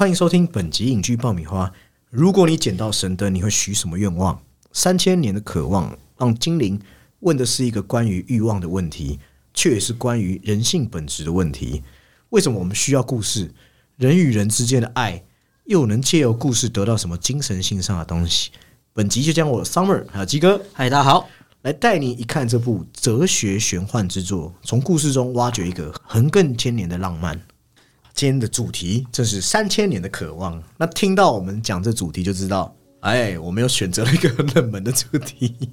欢迎收听本集影剧爆米花。如果你捡到神灯，你会许什么愿望？三千年的渴望让精灵问的是一个关于欲望的问题，却也是关于人性本质的问题。为什么我们需要故事？人与人之间的爱又能借由故事得到什么精神性上的东西？本集就将我 Summer 还有鸡哥嗨，大家好。来带你一看这部哲学玄幻之作，从故事中挖掘一个横亘千年的浪漫。今天的主题正是三千年的渴望。那听到我们讲这主题，就知道，哎，我们又选择了一个很冷门的主题。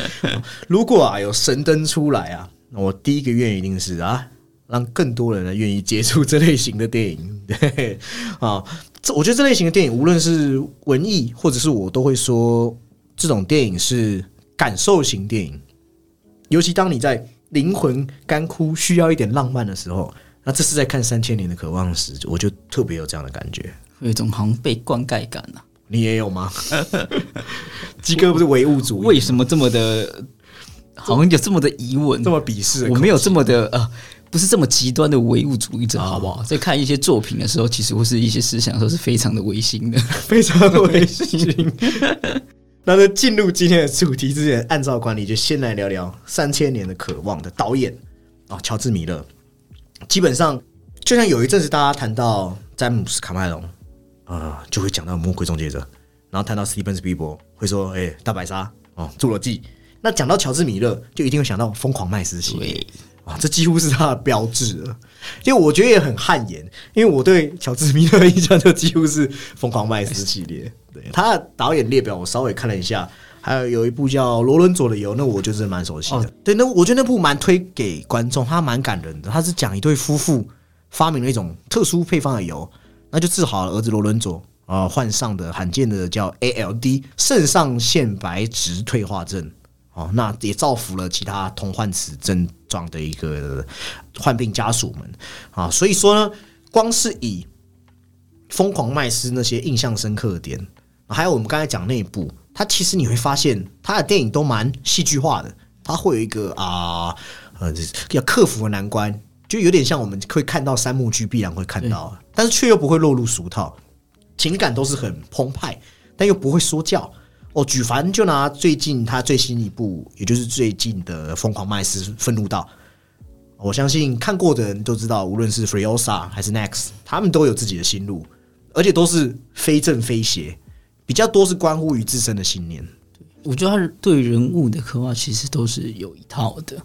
如果啊有神灯出来啊，那我第一个愿一定是啊，让更多人呢愿意接触这类型的电影。对 啊，这我觉得这类型的电影，无论是文艺或者是我，都会说这种电影是感受型电影。尤其当你在灵魂干枯、需要一点浪漫的时候。那这是在看《三千年的渴望》时，我就特别有这样的感觉，有一种好像被灌溉感啊！你也有吗？鸡哥不是唯物主义，为什么这么的，好像有这么的疑问，这么鄙视？我没有这么的呃，不是这么极端的唯物主义者，好不好？在看一些作品的时候，其实或是一些思想的时候，是非常的唯心的，非常的唯心。那在进入今天的主题之前，按照惯例，就先来聊聊《三千年的渴望》的导演啊，乔治·米勒。基本上，就像有一阵子大家谈到詹姆斯卡麦隆，啊，就会讲到《魔鬼终结者》，然后谈到史蒂芬斯皮伯，会说：“哎，大白鲨哦，侏罗纪。”那讲到乔治米勒，就一定会想到《疯狂麦斯》系列啊，这几乎是他的标志了。因为我觉得也很汗颜，因为我对乔治米勒的印象就几乎是《疯狂麦斯》系列。对他的导演列表，我稍微看了一下。还有有一部叫《罗伦佐的油》，那我就是蛮熟悉的。对，那我觉得那部蛮推给观众，它蛮感人的。它是讲一对夫妇发明了一种特殊配方的油，那就治好了儿子罗伦佐啊患上的罕见的叫 ALD 肾上腺白质退化症。哦，那也造福了其他同患此症状的一个患病家属们啊。所以说呢，光是以疯狂麦斯那些印象深刻的点，还有我们刚才讲那一部。他其实你会发现，他的电影都蛮戏剧化的。他会有一个啊，呃，要克服的难关，就有点像我们会看到三幕剧必然会看到，但是却又不会落入俗套，情感都是很澎湃，但又不会说教。哦，举凡就拿最近他最新一部，也就是最近的《疯狂麦斯愤怒到》，我相信看过的人都知道，无论是 Freosa 还是 Next，他们都有自己的心路，而且都是非正非邪。比较多是关乎于自身的信念。我觉得他对人物的刻画其实都是有一套的。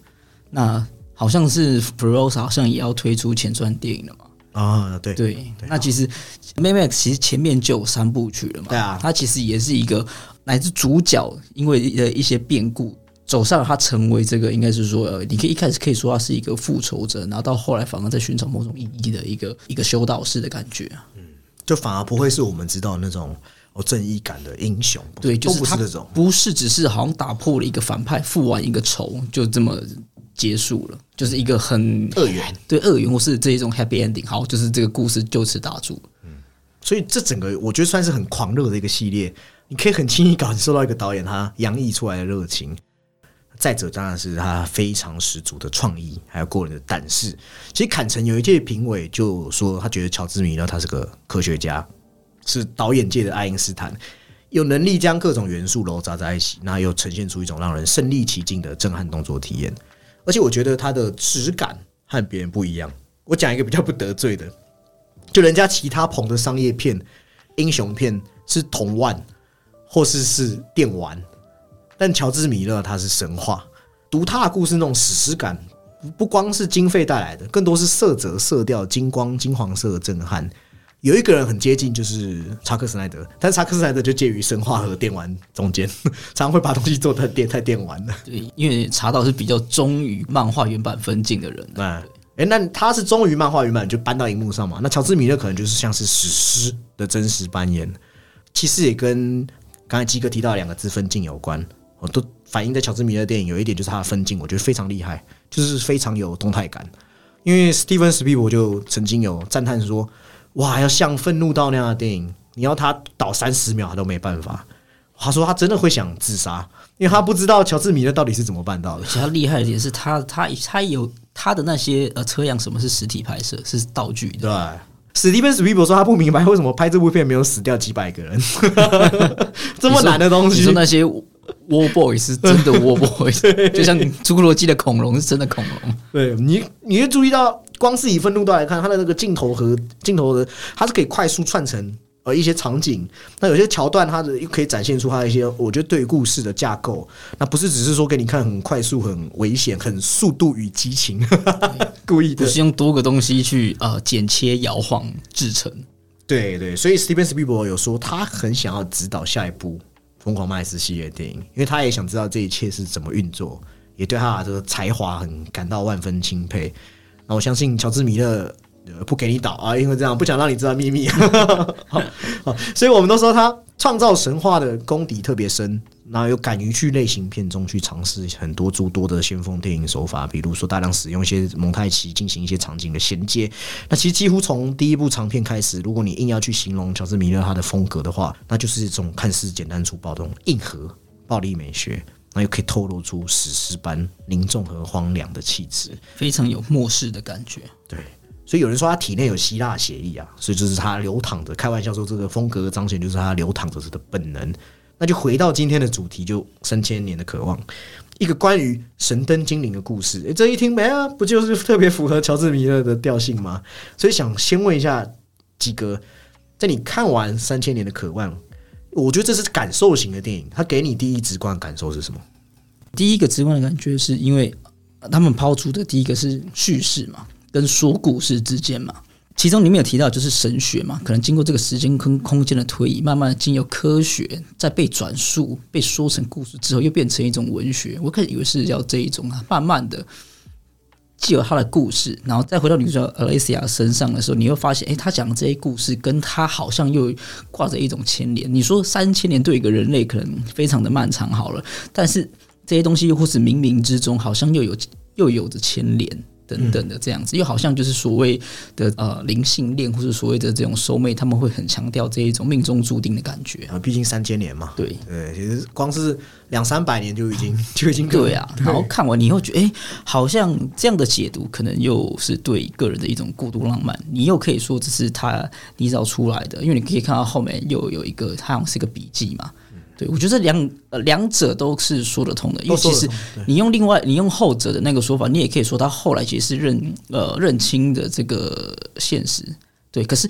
那好像是 f r o s 好像也要推出前传电影了嘛？啊，对对。那其实 Max 其实前面就有三部曲了嘛？对啊。他其实也是一个乃至主角，因为的一些变故，走上他成为这个，应该是说，呃，你可以一开始可以说他是一个复仇者，然后到后来反而在寻找某种意义的一个一个修道士的感觉嗯，就反而不会是我们知道那种。有正义感的英雄，对，就是不是这种，不是只是好像打破了一个反派，复完一个仇，就这么结束了，就是一个很恶缘，对恶缘，或是这一种 happy ending，好，就是这个故事就此打住。嗯，所以这整个我觉得算是很狂热的一个系列，你可以很轻易感受到一个导演他洋溢出来的热情。再者，当然是他非常十足的创意，还有过人的胆识。其实坎城有一届评委就说，他觉得乔治米勒他是个科学家。是导演界的爱因斯坦，有能力将各种元素糅杂在一起，那又呈现出一种让人身临其境的震撼动作体验。而且我觉得它的质感和别人不一样。我讲一个比较不得罪的，就人家其他捧的商业片、英雄片是铜腕，或是是电玩，但乔治米勒他是神话，读他的故事那种史诗感，不光是经费带来的，更多是色泽、色调、金光、金黄色的震撼。有一个人很接近，就是查克·斯奈德，但是查克·斯奈德就介于神话和电玩中间，常常会把东西做太电太电玩了。对，因为查到是比较忠于漫画原版分镜的人。哎，哎，那他是忠于漫画原版，就搬到荧幕上嘛？那乔治·米勒可能就是像是史诗的真实扮演。其实也跟刚才基哥提到两个字分镜有关，我都反映在乔治·米勒电影有一点，就是他的分镜，我觉得非常厉害，就是非常有动态感。因为史蒂芬·斯皮伯就曾经有赞叹说。哇，要像《愤怒到》那样的电影，你要他倒三十秒，他都没办法。他说他真的会想自杀，因为他不知道乔治米勒到底是怎么办到的。其他厉害一点是他，他他有他的那些呃车辆，什么是实体拍摄，是道具。对，史蒂芬史皮伯说他不明白为什么拍这部片没有死掉几百个人，这么难的东西你说。那些 War Boy 是 真的 War Boy，就像侏罗纪的恐龙是真的恐龙。对你，你会注意到，光是以分路段来看，它的那个镜头和镜头的，它是可以快速串成呃一些场景。那有些桥段，它的又可以展现出它一些，我觉得对于故事的架构，那不是只是说给你看很快速、很危险、很速度与激情，故意的。不是用多个东西去呃剪切摇晃制成。对对，所以 Steven Spielberg 有说他很想要指导下一部《疯狂麦斯》系列电影，因为他也想知道这一切是怎么运作，也对他的这个才华很感到万分钦佩。那我相信乔治米勒。不给你导啊，因为这样不想让你知道秘密。好，所以我们都说他创造神话的功底特别深，然后又敢于去类型片中去尝试很多诸多的先锋电影手法，比如说大量使用一些蒙太奇进行一些场景的衔接。那其实几乎从第一部长片开始，如果你硬要去形容乔治米勒他的风格的话，那就是这种看似简单粗暴、这种硬核暴力美学，那又可以透露出史诗般凝重和荒凉的气质。非常有末世的感觉。对，所以有人说他体内有希腊血液啊，所以就是他流淌着。开玩笑说这个风格彰显就是他流淌着的本能。那就回到今天的主题，就三千年的渴望，一个关于神灯精灵的故事。诶，这一听没啊，不就是特别符合乔治米勒的调性吗？所以想先问一下鸡哥，在你看完三千年的渴望，我觉得这是感受型的电影，它给你第一直观感受是什么？第一个直观的感觉是因为他们抛出的第一个是叙事嘛，跟说故事之间嘛。其中里面有提到就是神学嘛，可能经过这个时间跟空间的推移，慢慢的经由科学在被转述、被说成故事之后，又变成一种文学。我开始以为是要这一种啊，慢慢的既有他的故事，然后再回到女主角 Alicia 身上的时候，你会发现，诶，他讲的这些故事跟他好像又挂着一种牵连。你说三千年对一个人类可能非常的漫长，好了，但是这些东西又或是冥冥之中好像又有又有着牵连等等的这样子，又好像就是所谓的呃灵性恋或者所谓的这种收妹，他们会很强调这一种命中注定的感觉。啊，毕竟三千年嘛，对对，其实光是两三百年就已经就已经 对啊，然后看完你又觉得，哎、好像这样的解读可能又是对个人的一种过度浪漫。你又可以说这是他拟造出来的，因为你可以看到后面又有一个，它好像是一个笔记嘛。对，我觉得这两呃两者都是说得通的，因为其实你用另外你用后者的那个说法，你也可以说他后来其实是认呃认清的这个现实，对。可是，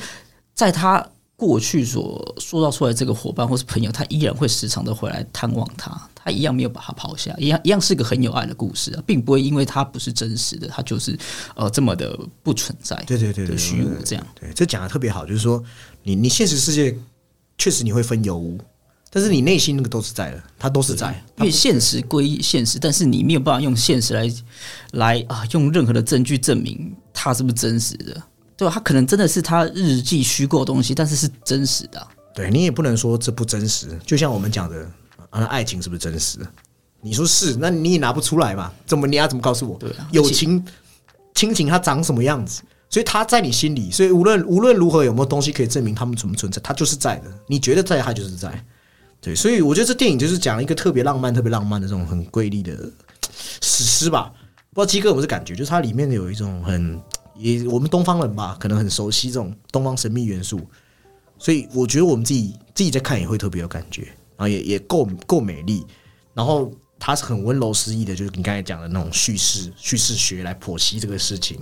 在他过去所塑造出来这个伙伴或是朋友，他依然会时常的回来探望他，他一样没有把他抛下，一样一样是个很有爱的故事啊，并不会因为他不是真实的，他就是呃这么的不存在，对对对对虚无这样。对，这讲的特别好，就是说你你现实世界确实你会分有无，但是你内心那个都是在的，它都是在。因为现实归现实，但是你没有办法用现实来来啊，用任何的证据证明它是不是真实的，对吧？它可能真的是他日记虚构的东西，但是是真实的啊、对你也不能说这不真实，就像我们讲的啊，那爱情是不是真实的？你说是，那你也拿不出来嘛？怎么你要怎么告诉我？对啊友情、亲情它长什么样子？所以它在你心里，所以无论无论如何有没有东西可以证明他们存不存在，它就是在的。你觉得在，它就是在。对，所以我觉得这电影就是讲一个特别浪漫、特别浪漫的这种很瑰丽的史诗吧。不知道鸡哥有没有这感觉，就是它里面有一种很也我们东方人吧，可能很熟悉这种东方神秘元素，所以我觉得我们自己自己在看也会特别有感觉，然后也也够够美丽，然后它是很温柔诗意的，就是你刚才讲的那种叙事叙事学来剖析这个事情。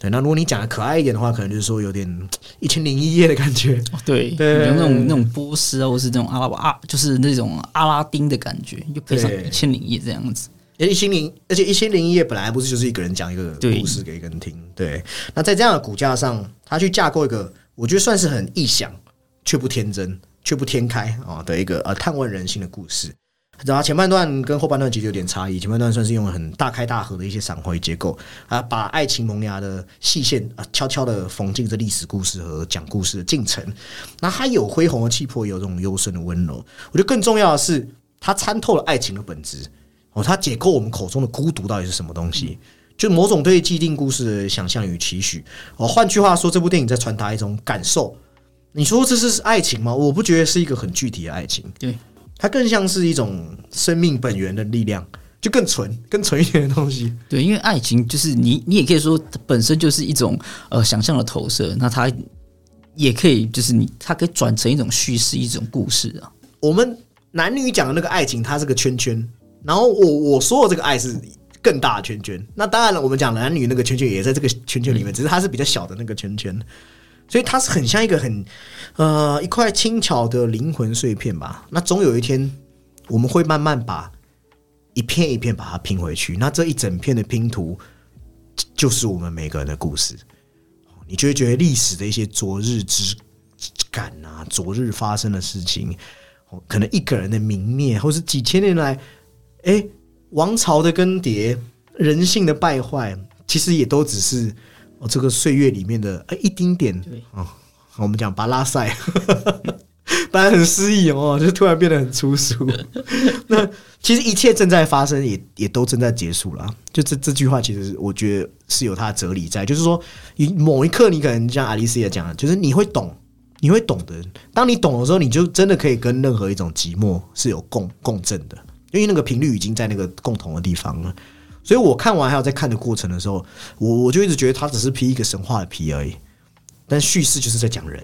对，那如果你讲的可爱一点的话，可能就是说有点 《一千零一夜》的感觉。对，对有那种那种波斯啊，或是那种阿拉伯啊，就是那种阿拉丁的感觉，又配上一千零一夜这样子。而且一千零，而且一千零一夜本来不是就是一个人讲一个故事给一个人听，对。那在这样的骨架上，他去架构一个，我觉得算是很臆想却不天真、却不天开啊的一个呃探问人性的故事。然后前半段跟后半段其实有点差异，前半段算是用了很大开大合的一些闪回结构啊，把爱情萌芽的细线啊悄悄的缝进这历史故事和讲故事的进程。那它有恢宏的气魄，也有这种幽深的温柔。我觉得更重要的是，它参透了爱情的本质。哦，它解构我们口中的孤独到底是什么东西？就某种对既定故事的想象与期许。哦，换句话说，这部电影在传达一种感受。你说这是爱情吗？我不觉得是一个很具体的爱情，对，它更像是一种生命本源的力量，就更纯、更纯一点的东西。对，因为爱情就是你，你也可以说本身就是一种呃想象的投射。那它也可以，就是你它可以转成一种叙事，一种故事啊。我们男女讲的那个爱情，它是个圈圈，然后我我说的这个爱是更大的圈圈。那当然了，我们讲男女那个圈圈也在这个圈圈里面，只是它是比较小的那个圈圈，所以它是很像一个很呃一块轻巧的灵魂碎片吧。那总有一天，我们会慢慢把一片一片把它拼回去。那这一整片的拼图，就是我们每个人的故事。你就会觉得历史的一些昨日之感啊，昨日发生的事情，可能一个人的泯灭，或是几千年来，哎，王朝的更迭，人性的败坏，其实也都只是哦这个岁月里面的哎一丁点啊。我们讲巴拉塞。本来很诗意哦，就突然变得很粗俗。那其实一切正在发生，也也都正在结束了。就这这句话，其实我觉得是有它的哲理在。就是说，某一刻，你可能像阿丽丝也讲，就是你会懂，你会懂得。当你懂的时候，你就真的可以跟任何一种寂寞是有共共振的，因为那个频率已经在那个共同的地方了。所以我看完还有在看的过程的时候，我我就一直觉得它只是披一个神话的皮而已，但叙事就是在讲人。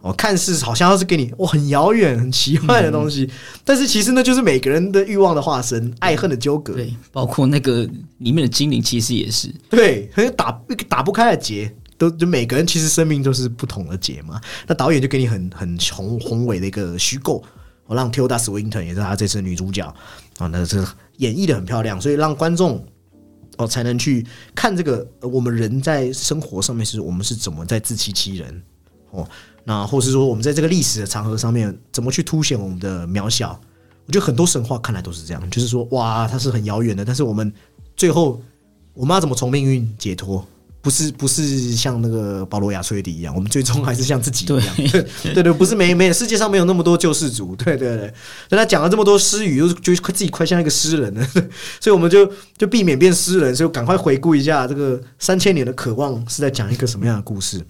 哦，看似好像要是给你哇很遥远、很奇幻的东西，但是其实呢就是每个人的欲望的化身，爱恨的纠葛。对，包括那个里面的精灵，其实也是。对，很打打不开的结，都就每个人其实生命都是不同的结嘛。那导演就给你很很宏宏伟的一个虚构，我让 Tilda Swinton 也是他这次女主角。啊，那这演绎的很漂亮，所以让观众哦才能去看这个我们人在生活上面是我们是怎么在自欺欺人哦。那或是说，我们在这个历史的长河上面，怎么去凸显我们的渺小？我觉得很多神话看来都是这样，就是说，哇，它是很遥远的，但是我们最后我们要怎么从命运解脱？不是不是像那个保罗亚崔迪一样，我们最终还是像自己一样，对 对，不是没没世界上没有那么多救世主，对对对。那他讲了这么多诗语，又觉得快自己快像一个诗人了，所以我们就就避免变诗人，所以赶快回顾一下这个三千年的渴望是在讲一个什么样的故事。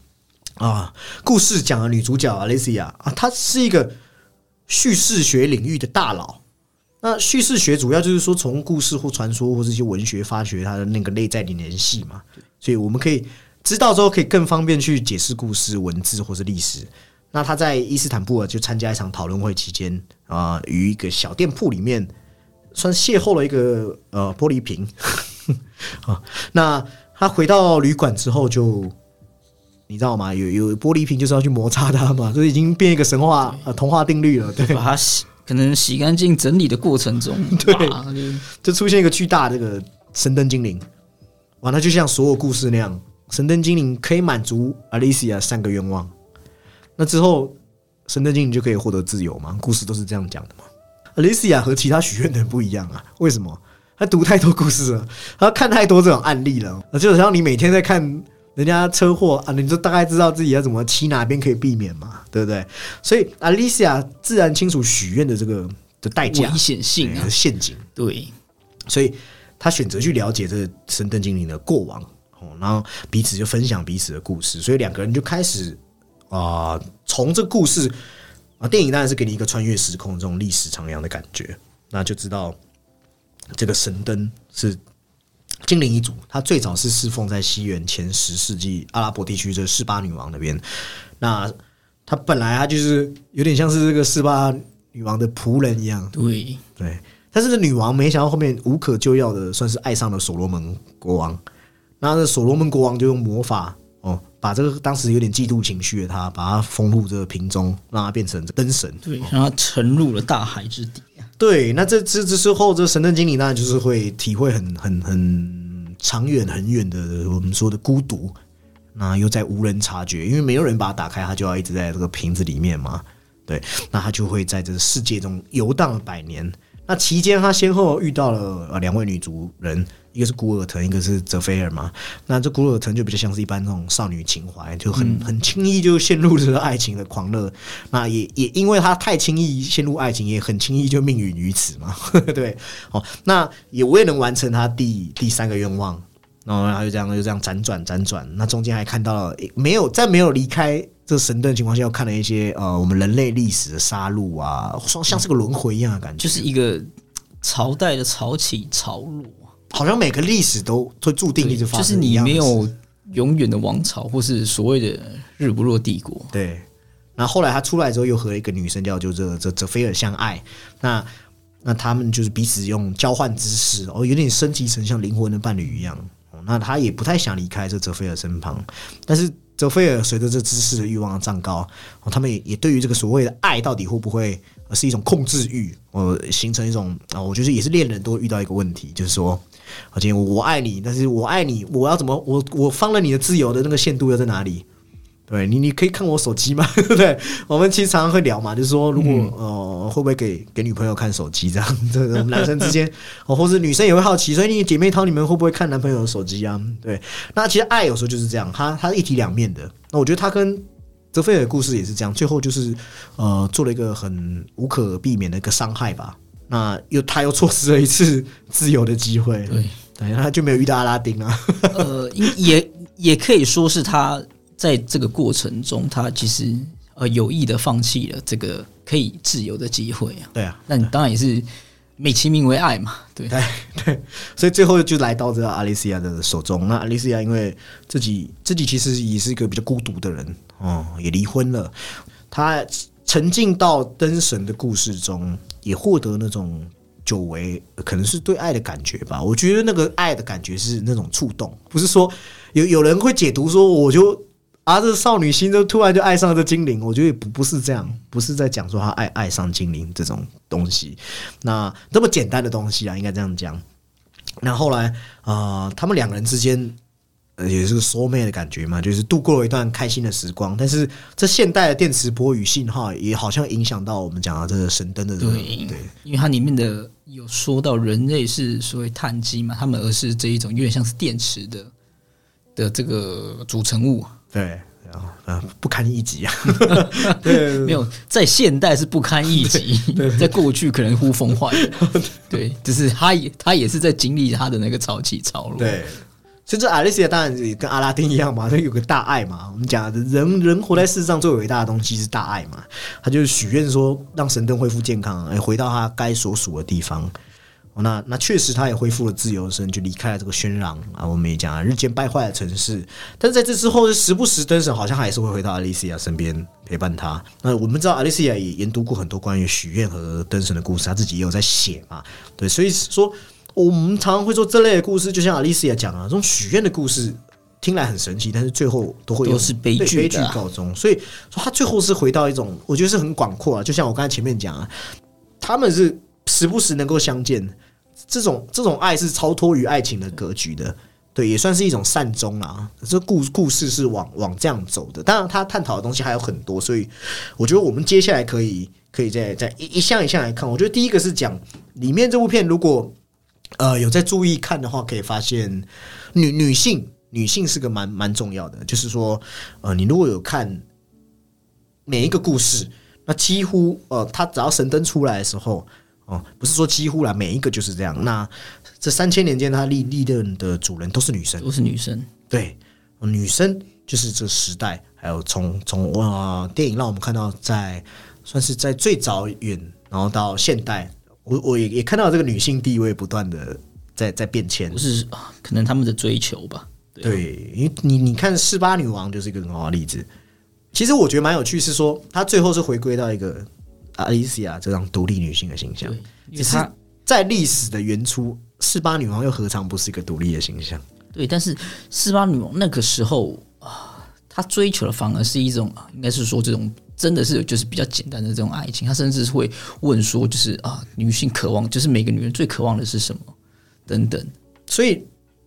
啊，故事讲的女主角 Alicia 啊，她是一个叙事学领域的大佬。那叙事学主要就是说从故事或传说或这些文学发掘它的那个内在的联系嘛。所以我们可以知道之后，可以更方便去解释故事文字或是历史。那他在伊斯坦布尔就参加一场讨论会期间啊，与一个小店铺里面算邂逅了一个呃玻璃瓶 啊。那他回到旅馆之后就。你知道吗？有有玻璃瓶就是要去摩擦它嘛，所以已经变一个神话呃童话定律了。对，把它洗，可能洗干净整理的过程中，对，就出现一个巨大这个神灯精灵。哇，那就像所有故事那样，神灯精灵可以满足 Alicia 三个愿望。那之后，神灯精灵就可以获得自由吗？故事都是这样讲的嘛。Alicia 和其他许愿的人不一样啊，为什么？他读太多故事了，他看太多这种案例了，就好像你每天在看。人家车祸啊，你就大概知道自己要怎么骑哪边可以避免嘛，对不对？所以 Alicia 自然清楚许愿的这个的代价、危险性和陷阱。对，所以他选择去了解这神灯精灵的过往，哦，然后彼此就分享彼此的故事，所以两个人就开始啊，从这故事啊，电影当然是给你一个穿越时空这种历史徜徉的感觉，那就知道这个神灯是。精灵一族，它最早是侍奉在西元前十世纪阿拉伯地区这示巴女王那边。那他本来它就是有点像是这个示巴女王的仆人一样。对对，但是女王没想到后面无可救药的，算是爱上了所罗门国王。那这所罗门国王就用魔法哦，把这个当时有点嫉妒情绪的他，把他封入这个瓶中，让他变成灯神。对，让他沉入了大海之底。对，那这这之后，这神灯精灵当然就是会体会很很很长远很远的我们说的孤独，那又在无人察觉，因为没有人把它打开，它就要一直在这个瓶子里面嘛。对，那他就会在这个世界中游荡百年。那期间，他先后遇到了呃两位女主人。一个是古尔腾，一个是泽菲尔嘛。那这古尔腾就比较像是一般那种少女情怀，就很很轻易就陷入这个爱情的狂热。那也也因为他太轻易陷入爱情，也很轻易就命运于此嘛。对，哦，那也未能完成他第第三个愿望，然后他就这样就这样辗转辗转。那中间还看到了没有在没有离开这个神盾情况下，又看了一些呃我们人类历史的杀戮啊，像像是个轮回一样的感觉，就是一个朝代的潮起潮落。好像每个历史都会注定一直发生，就是你没有永远的王朝，或是所谓的日不落帝国。对，然后后来他出来之后，又和一个女生叫就这这泽菲尔相爱。那那他们就是彼此用交换姿势，哦，有点升级成像灵魂的伴侣一样。哦，那他也不太想离开这泽菲尔身旁，但是泽菲尔随着这知识的欲望的涨高，他们也也对于这个所谓的爱到底会不会是一种控制欲，呃，形成一种啊，我觉得也是恋人都会遇到一个问题，就是说。而且我爱你，但是我爱你，我要怎么我我放了你的自由的那个限度又在哪里？对你，你可以看我手机吗？对不对？我们其实常常会聊嘛，就是说，如果呃，会不会给给女朋友看手机这样？这个男生之间，哦，或是女生也会好奇，所以你姐妹淘你们会不会看男朋友的手机啊？对，那其实爱有时候就是这样，它它是一体两面的。那我觉得他跟泽菲尔的故事也是这样，最后就是呃，做了一个很无可避免的一个伤害吧。那又他又错失了一次自由的机会，对，对，他就没有遇到阿拉丁啊。呃，也也可以说是他在这个过程中，他其实呃有意的放弃了这个可以自由的机会啊。对啊，那你当然也是美其名为爱嘛，对对 对，所以最后就来到这个阿丽西亚的手中。那阿丽西亚因为自己自己其实也是一个比较孤独的人哦，也离婚了，他沉浸到灯神的故事中。也获得那种久违，可能是对爱的感觉吧。我觉得那个爱的感觉是那种触动，不是说有有人会解读说，我就啊，这少女心就突然就爱上这精灵。我觉得不不是这样，不是在讲说她爱爱上精灵这种东西，那这么简单的东西啊，应该这样讲。那后来啊，他们两个人之间。也是个 soul mate 的感觉嘛，就是度过了一段开心的时光。但是这现代的电磁波与信号也好像影响到我们讲的这个神灯的对对，因为它里面的有说到人类是所谓碳基嘛，他们而是这一种有点像是电池的的这个组成物。对，然后啊不堪一击啊。对，没有在现代是不堪一击，在过去可能呼风唤雨。对，就是他也他也是在经历他的那个潮起潮落。对。甚至阿丽西亚当然也跟阿拉丁一样嘛，他有个大爱嘛。我们讲人人活在世上最伟大的东西是大爱嘛。他就是许愿说让神灯恢复健康，哎，回到他该所属的地方。那那确实他也恢复了自由身，就离开了这个喧嚷啊。我们也讲啊，日渐败坏的城市。但是在这之后，时不时灯神好像还是会回到阿丽西亚身边陪伴他。那我们知道阿丽西亚也研读过很多关于许愿和灯神的故事，他自己也有在写嘛。对，所以说。我们常常会说这类的故事，就像阿丽西亚讲啊，这种许愿的故事听来很神奇，但是最后都会都是悲剧悲剧告终。所以说他最后是回到一种，我觉得是很广阔啊。就像我刚才前面讲啊，他们是时不时能够相见，这种这种爱是超脱于爱情的格局的，对，也算是一种善终啦。这故故事是往往这样走的。当然，他探讨的东西还有很多，所以我觉得我们接下来可以可以再再一一项一项来看。我觉得第一个是讲里面这部片如果。呃，有在注意看的话，可以发现女女性女性是个蛮蛮重要的。就是说，呃，你如果有看每一个故事，那几乎呃，他只要神灯出来的时候，哦，不是说几乎啦，每一个就是这样。那这三千年间，他历历任的主人都是女生，都是女生。对，女生就是这时代，还有从从呃电影让我们看到，在算是在最早远，然后到现代。我我也也看到这个女性地位不断的在在变迁，不是可能他们的追求吧？对，因为你你看四八女王就是一个很好的例子。其实我觉得蛮有趣，是说她最后是回归到一个阿丽西亚这张独立女性的形象。只是在历史的原初，四八女王又何尝不是一个独立的形象？对，但是四八女王那个时候啊，她追求的反而是一种，应该是说这种。真的是就是比较简单的这种爱情，她甚至是会问说，就是啊，女性渴望，就是每个女人最渴望的是什么等等。所以，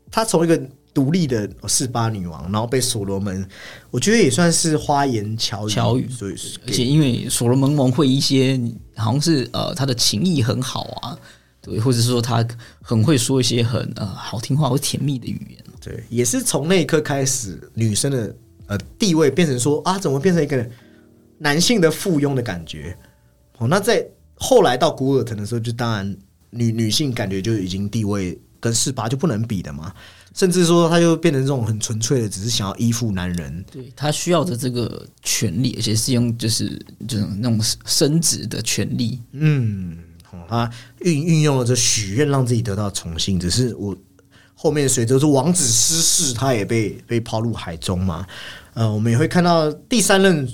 她从一个独立的四八女王，然后被所罗门，我觉得也算是花言巧语。巧语，所以而且因为所罗门王会一些，好像是呃，他的情谊很好啊，对，或者说他很会说一些很呃好听话或甜蜜的语言。对，也是从那一刻开始，女生的呃地位变成说啊，怎么变成一个。男性的附庸的感觉，哦，那在后来到古尔腾的时候，就当然女女性感觉就已经地位跟四八就不能比的嘛，甚至说他就变成这种很纯粹的，只是想要依附男人，对他需要的这个权利，而且是用就是这种那种生殖的权利，嗯，他运运用了这许愿让自己得到宠幸，只是我后面随着是王子失势，他也被被抛入海中嘛。呃，我们也会看到第三任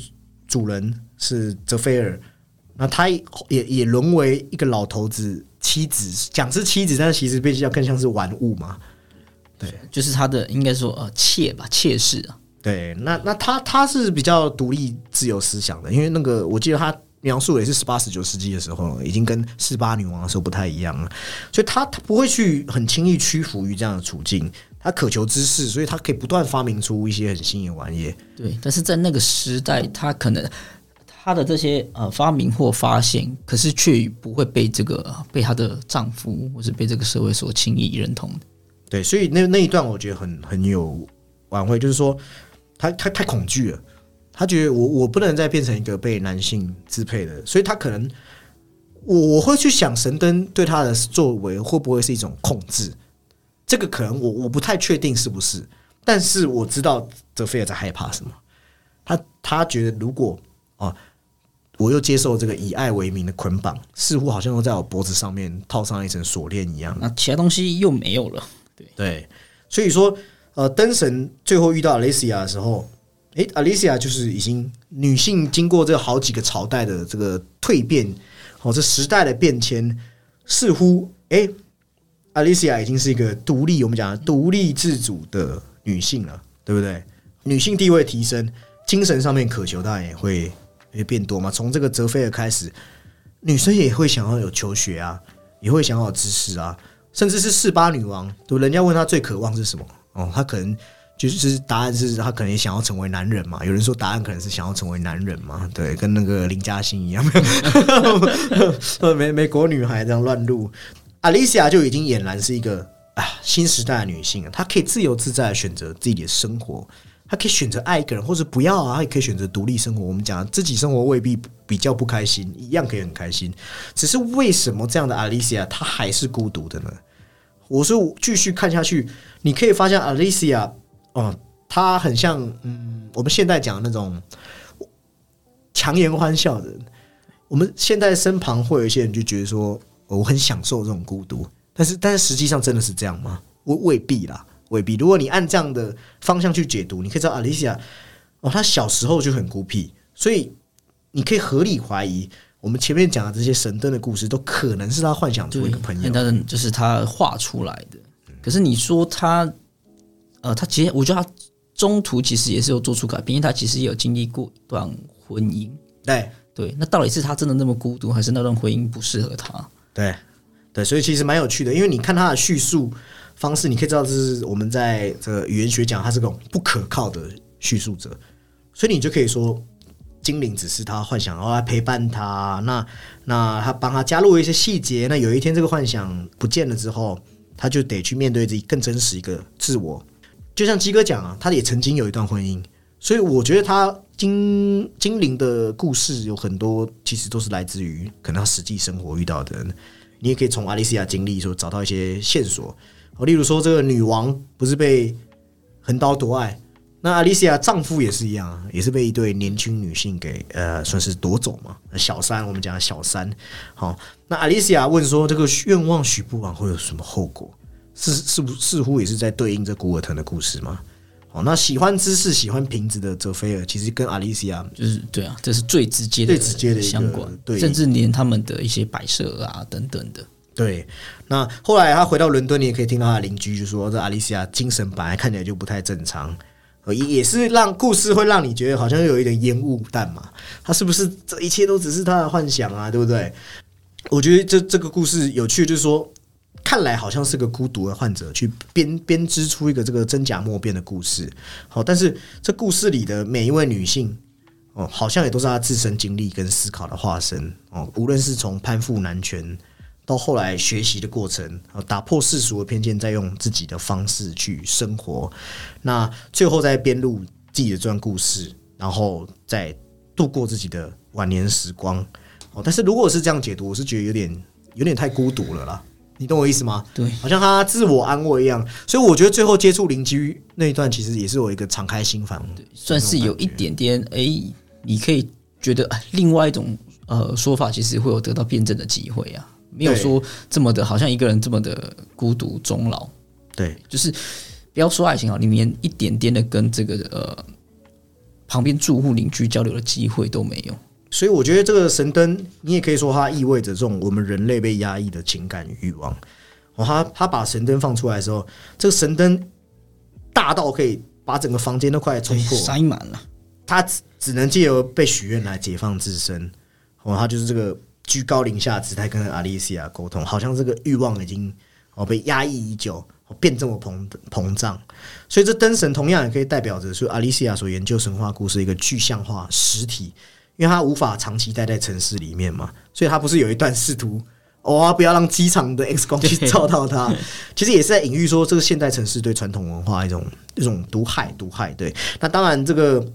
主人是泽菲尔，那他也也沦为一个老头子妻子，讲是妻子，但是其实比较更像是玩物嘛。对，就是他的应该说呃妾吧，妾室啊。对，那那他他是比较独立自由思想的，因为那个我记得他描述也是十八十九世纪的时候，已经跟四八女王的时候不太一样了，所以他他不会去很轻易屈服于这样的处境，他渴求知识，所以他可以不断发明出一些很新颖的玩意。对，但是在那个时代，他可能他的这些呃发明或发现，可是却不会被这个被她的丈夫或是被这个社会所轻易认同的。对，所以那那一段我觉得很很有挽回，就是说。他他太恐惧了，他觉得我我不能再变成一个被男性支配的，所以他可能我我会去想神灯对他的作为会不会是一种控制？这个可能我我不太确定是不是，但是我知道泽菲尔在害怕什么。他他觉得如果啊，我又接受这个以爱为名的捆绑，似乎好像又在我脖子上面套上一层锁链一样，那其他东西又没有了。对，所以说。呃，灯神最后遇到 Alicia 的时候，诶 a l i c i a 就是已经女性经过这好几个朝代的这个蜕变，哦，这时代的变迁，似乎诶 a l i c i a 已经是一个独立，我们讲独立自主的女性了，对不对？女性地位提升，精神上面渴求当然也会会变多嘛。从这个泽菲尔开始，女生也会想要有求学啊，也会想要知识啊，甚至是四八女王，对，人家问她最渴望是什么？哦，她可能就是答案是她可能也想要成为男人嘛？有人说答案可能是想要成为男人嘛？对，跟那个林嘉欣一样，美美国女孩这样乱入。阿丽西亚就已经俨然是一个啊新时代女性了，她可以自由自在的选择自己的生活，他可以选择爱一个人或者不要啊，他也可以选择独立生活。我们讲自己生活未必比较不开心，一样可以很开心。只是为什么这样的阿丽西亚她还是孤独的呢？我是继续看下去，你可以发现 Alicia，哦，她很像嗯，我们现在讲的那种强颜欢笑的人。我们现在身旁会有一些人就觉得说，我很享受这种孤独，但是但是实际上真的是这样吗？未未必啦，未必。如果你按这样的方向去解读，你可以知道 Alicia，哦，她小时候就很孤僻，所以你可以合理怀疑。我们前面讲的这些神灯的故事，都可能是他幻想出一个朋友，他的就是他画出来的。可是你说他，呃，他其实我觉得他中途其实也是有做出改变，因为他其实也有经历过一段婚姻。对对，那到底是他真的那么孤独，还是那段婚姻不适合他？对对，所以其实蛮有趣的，因为你看他的叙述方式，你可以知道这是我们在这个语言学讲，他是种不可靠的叙述者，所以你就可以说。精灵只是他幻想，然后来陪伴他。那那他帮他加入一些细节。那有一天这个幻想不见了之后，他就得去面对自己更真实一个自我。就像鸡哥讲啊，他也曾经有一段婚姻，所以我觉得他精精灵的故事有很多，其实都是来自于可能他实际生活遇到的。你也可以从阿丽西亚经历说找到一些线索。哦，例如说这个女王不是被横刀夺爱。那阿丽西亚丈夫也是一样啊，也是被一对年轻女性给呃，算是夺走嘛。小三，我们讲小三。好，那阿丽西亚问说：“这个愿望许不完会有什么后果？”是是不似乎也是在对应这古尔腾的故事吗？好，那喜欢知识、喜欢瓶子的泽菲尔，其实跟阿丽西亚就是对啊，这是最直接的、最直接的相关，对，甚至连他们的一些摆设啊等等的。对，那后来他回到伦敦，你也可以听到他邻居就说：“这阿丽西亚精神本来看起来就不太正常。”也也是让故事会让你觉得好像有一点烟雾弹嘛，他是不是这一切都只是他的幻想啊？对不对？我觉得这这个故事有趣，就是说，看来好像是个孤独的患者去编编织出一个这个真假莫辨的故事。好，但是这故事里的每一位女性哦，好像也都是她自身经历跟思考的化身哦。无论是从攀附男权。到后来学习的过程，打破世俗的偏见，再用自己的方式去生活，那最后再编入自己的这段故事，然后再度过自己的晚年时光。哦，但是如果是这样解读，我是觉得有点有点太孤独了啦。你懂我意思吗？对，好像他自我安慰一样。所以我觉得最后接触邻居那一段，其实也是我一个敞开心房，算是有一点点。哎，你可以觉得另外一种呃说法，其实会有得到辩证的机会啊。没有说这么的，好像一个人这么的孤独终老。对，就是不要说爱情啊，你连一点点的跟这个呃旁边住户邻居交流的机会都没有。所以我觉得这个神灯，你也可以说它意味着这种我们人类被压抑的情感与欲望。哦，他他把神灯放出来的时候，这个神灯大到可以把整个房间都快冲破，塞满了。他只只能借由被许愿来解放自身。哦，他就是这个居高临下姿态跟阿丽西亚沟通，好像这个欲望已经哦被压抑已久，变这么膨膨胀。所以这灯神同样也可以代表着说阿丽西亚所研究神话故事一个具象化实体。因为他无法长期待在城市里面嘛，所以他不是有一段试图哦，不要让机场的 X 光去照到他。其实也是在隐喻说，这个现代城市对传统文化一种一种毒害，毒害。对，那当然，这个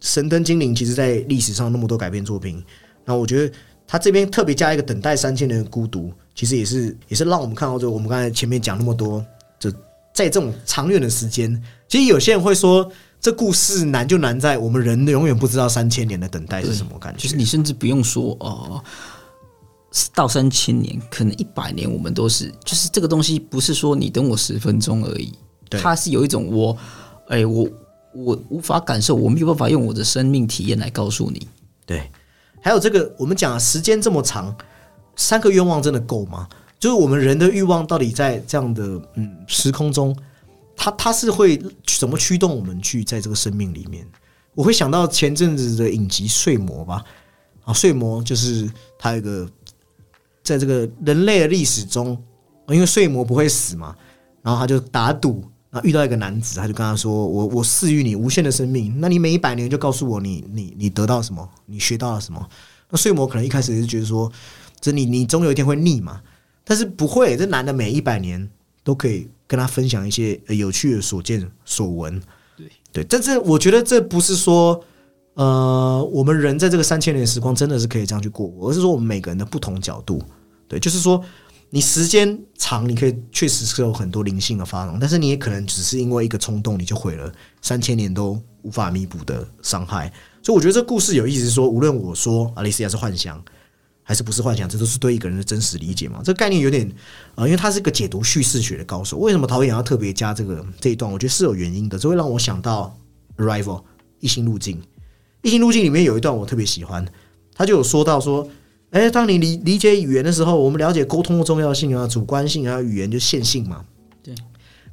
神灯精灵其实在历史上那么多改编作品，那我觉得他这边特别加一个等待三千年的孤独，其实也是也是让我们看到，就我们刚才前面讲那么多，就在这种长远的时间，其实有些人会说。这故事难就难在我们人永远不知道三千年的等待是什么感觉。其实你甚至不用说哦，到三千年，可能一百年，我们都是就是这个东西，不是说你等我十分钟而已。它是有一种我，哎，我我无法感受，我没有办法用我的生命体验来告诉你。对，还有这个，我们讲时间这么长，三个愿望真的够吗？就是我们人的欲望到底在这样的嗯时空中？它它是会怎么驱动我们去在这个生命里面？我会想到前阵子的影集《睡魔》吧，啊，《睡魔》就是它有一个在这个人类的历史中，因为睡魔不会死嘛，然后他就打赌，然后遇到一个男子，他就跟他说：“我我赐予你无限的生命，那你每一百年就告诉我你你你得到什么，你学到了什么。”那睡魔可能一开始是觉得说：“这你你总有一天会腻嘛。”但是不会，这男的每一百年都可以。跟他分享一些有趣的所见所闻，对对，但是我觉得这不是说，呃，我们人在这个三千年时光真的是可以这样去过，而是说我们每个人的不同角度，对，就是说你时间长，你可以确实是有很多灵性的发展，但是你也可能只是因为一个冲动，你就毁了三千年都无法弥补的伤害。所以我觉得这故事有意思，说无论我说阿丽西亚是幻想。还是不是幻想？这都是对一个人的真实理解嘛？这个概念有点啊，因为他是个解读叙事学的高手。为什么导演要特别加这个这一段？我觉得是有原因的。这会让我想到《Arrival》异星路径。异星路径里面有一段我特别喜欢，他就有说到说：，哎，当你理理解语言的时候，我们了解沟通的重要性啊、主观性啊，语言就线性嘛。对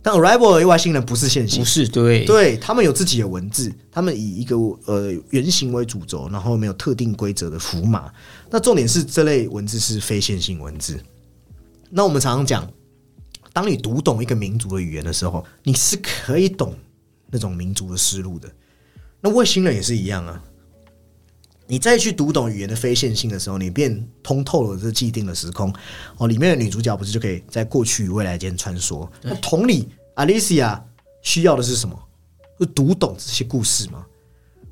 但 Arrival 的外星人不是线性，不是对，对他们有自己的文字，他们以一个呃原型为主轴，然后没有特定规则的符码。那重点是这类文字是非线性文字。那我们常常讲，当你读懂一个民族的语言的时候，你是可以懂那种民族的思路的。那外星人也是一样啊。你再去读懂语言的非线性的时候，你便通透了这既定的时空哦。里面的女主角不是就可以在过去与未来间穿梭？那同理，Alicia 需要的是什么？就读懂这些故事吗？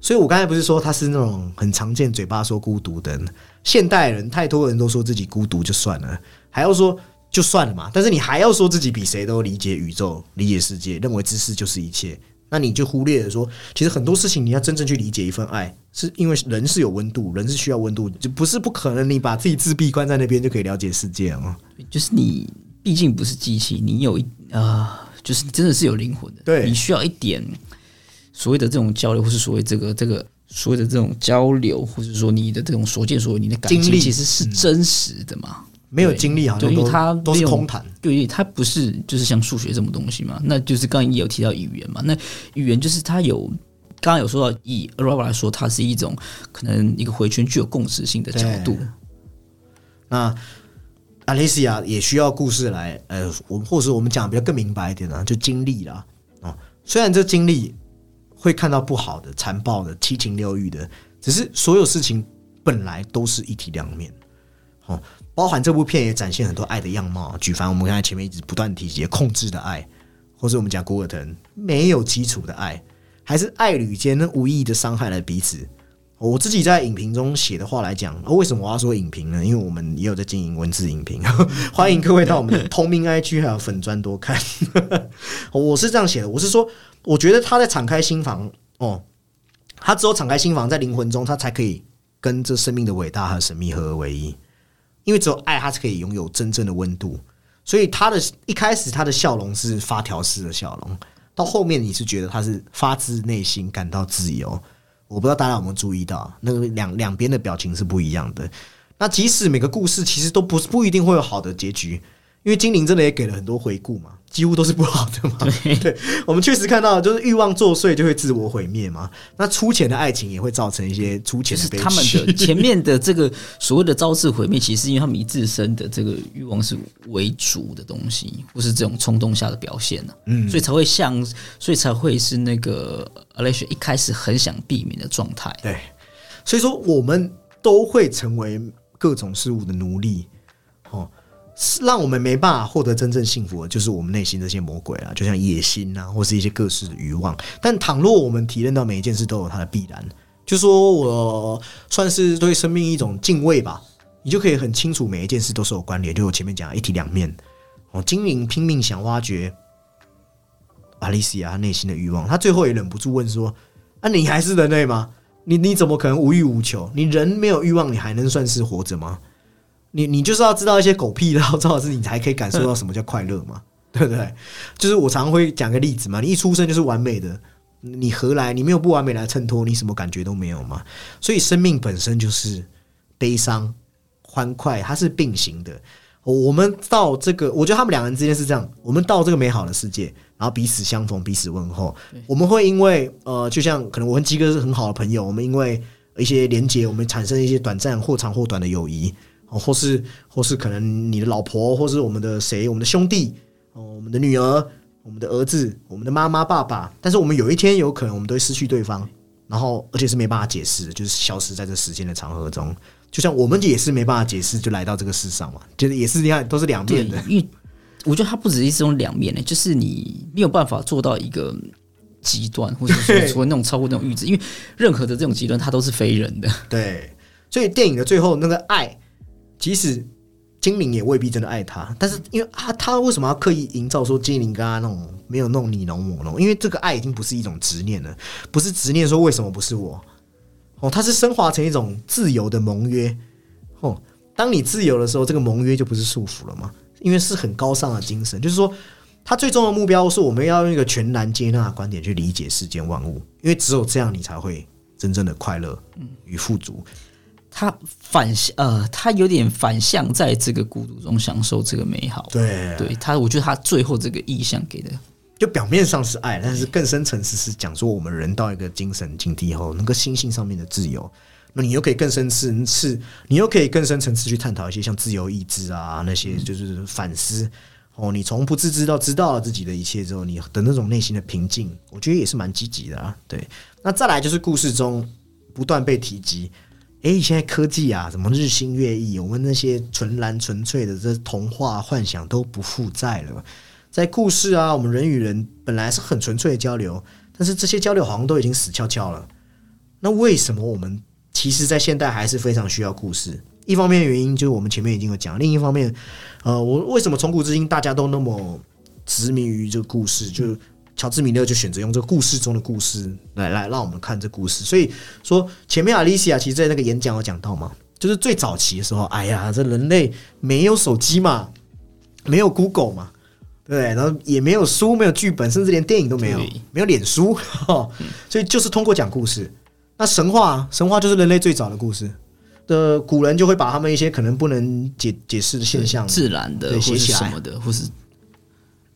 所以我刚才不是说他是那种很常见嘴巴说孤独的现代人，太多人都说自己孤独就算了，还要说就算了嘛。但是你还要说自己比谁都理解宇宙、理解世界，认为知识就是一切。那你就忽略了说，其实很多事情你要真正去理解一份爱，是因为人是有温度，人是需要温度，就不是不可能你把自己自闭关在那边就可以了解世界啊。就是你毕竟不是机器，你有一啊，就是真的是有灵魂的。对，你需要一点所谓的这种交流，或是所谓这个这个所谓的这种交流，或者说你的这种所见所闻，你的感情其实是真实的嘛。没有经历好像因为它都是空谈，对，它不是就是像数学这种东西嘛？那就是刚刚也有提到语言嘛？那语言就是它有，刚刚有说到以 a r a b 来说，它是一种可能一个回圈具有共识性的角度。那 Alicia 也需要故事来，呃，我或者我们讲比较更明白一点呢，就经历啦。啊。虽然这经历会看到不好的、残暴的、七情六欲的，只是所有事情本来都是一体两面。哦。包含这部片也展现很多爱的样貌，举凡我们刚才前面一直不断提及控制的爱，或是我们讲古尔腾没有基础的爱，还是爱侣间无意义的伤害了彼此。我自己在影评中写的话来讲，为什么我要说影评呢？因为我们也有在经营文字影评，欢迎各位到我们的同名 IG 还有粉砖多看。我是这样写的，我是说，我觉得他在敞开心房哦，他只有敞开心房，在灵魂中，他才可以跟这生命的伟大和神秘合而为一。因为只有爱，他是可以拥有真正的温度。所以他的一开始他的笑容是发条式的笑容，到后面你是觉得他是发自内心感到自由。我不知道大家有没有注意到，那个两两边的表情是不一样的。那即使每个故事其实都不是不一定会有好的结局，因为精灵真的也给了很多回顾嘛，几乎都是不好的嘛。对，我们确实看到，就是欲望作祟就会自我毁灭嘛。那粗浅的爱情也会造成一些粗浅的悲剧。他们的 前面的这个所谓的招致毁灭，其实因为他们以自身的这个欲望是为主的东西，不是这种冲动下的表现呢。嗯，所以才会像，所以才会是那个 Alicia 一开始很想避免的状态。对，所以说我们都会成为。各种事物的奴隶，哦，是让我们没办法获得真正幸福的，就是我们内心这些魔鬼啊，就像野心啊，或是一些各式的欲望。但倘若我们体验到每一件事都有它的必然，就说我算是对生命一种敬畏吧，你就可以很清楚每一件事都是有关联。就我前面讲一体两面，哦，精灵拼命想挖掘阿丽西亚内心的欲望，他最后也忍不住问说：“啊，你还是人类吗？”你你怎么可能无欲无求？你人没有欲望，你还能算是活着吗？你你就是要知道一些狗屁的，知道是，你才可以感受到什么叫快乐嘛？对不对？就是我常会讲个例子嘛，你一出生就是完美的，你何来？你没有不完美来衬托，你什么感觉都没有嘛？所以生命本身就是悲伤、欢快，它是并行的。我们到这个，我觉得他们两人之间是这样，我们到这个美好的世界。然后彼此相逢，彼此问候。我们会因为呃，就像可能我跟鸡哥是很好的朋友，我们因为一些连接，我们产生一些短暂或长或短的友谊，哦，或是或是可能你的老婆，或是我们的谁，我们的兄弟，哦，我们的女儿，我们的儿子，我们的妈妈、爸爸。但是我们有一天有可能我们都会失去对方，然后而且是没办法解释，就是消失在这时间的长河中。就像我们也是没办法解释，就来到这个世上嘛，就是也是你看都是两面的。因为我觉得它不只是这种两面的，就是你没有办法做到一个极端，或者说除了那种超过那种阈值，因为任何的这种极端它都是非人的。对，所以电影的最后那个爱，即使精灵也未必真的爱他，但是因为啊，他为什么要刻意营造说精灵跟他那种没有那种你侬我侬？因为这个爱已经不是一种执念了，不是执念说为什么不是我哦，它是升华成一种自由的盟约哦。当你自由的时候，这个盟约就不是束缚了吗？因为是很高尚的精神，就是说，他最终的目标是我们要用一个全然接纳的观点去理解世间万物，因为只有这样，你才会真正的快乐与富足。他反向呃，他有点反向，在这个孤独中享受这个美好。对，对他，我觉得他最后这个意象给的，就表面上是爱，但是更深层次是讲说，我们人到一个精神境地后，那个心性上面的自由。那你又可以更深层次，你又可以更深层次去探讨一些像自由意志啊那些，就是反思哦。你从不自知到知道了自己的一切之后，你的那种内心的平静，我觉得也是蛮积极的啊。对，那再来就是故事中不断被提及，诶，现在科技啊，什么日新月异，我们那些纯然纯粹的这童话幻想都不复在了。在故事啊，我们人与人本来是很纯粹的交流，但是这些交流好像都已经死翘翘了。那为什么我们？其实，在现代还是非常需要故事。一方面原因就是我们前面已经有讲，另一方面，呃，我为什么从古至今大家都那么执迷于这个故事？就乔治米勒就选择用这个故事中的故事来来让我们看这故事。所以说，前面阿丽西亚其实在那个演讲有讲到嘛，就是最早期的时候，哎呀，这人类没有手机嘛，没有 Google 嘛，对，然后也没有书，没有剧本，甚至连电影都没有，没有脸书，所以就是通过讲故事。那神话，神话就是人类最早的故事的古人就会把他们一些可能不能解解释的现象，自然的写起来什么的，或是。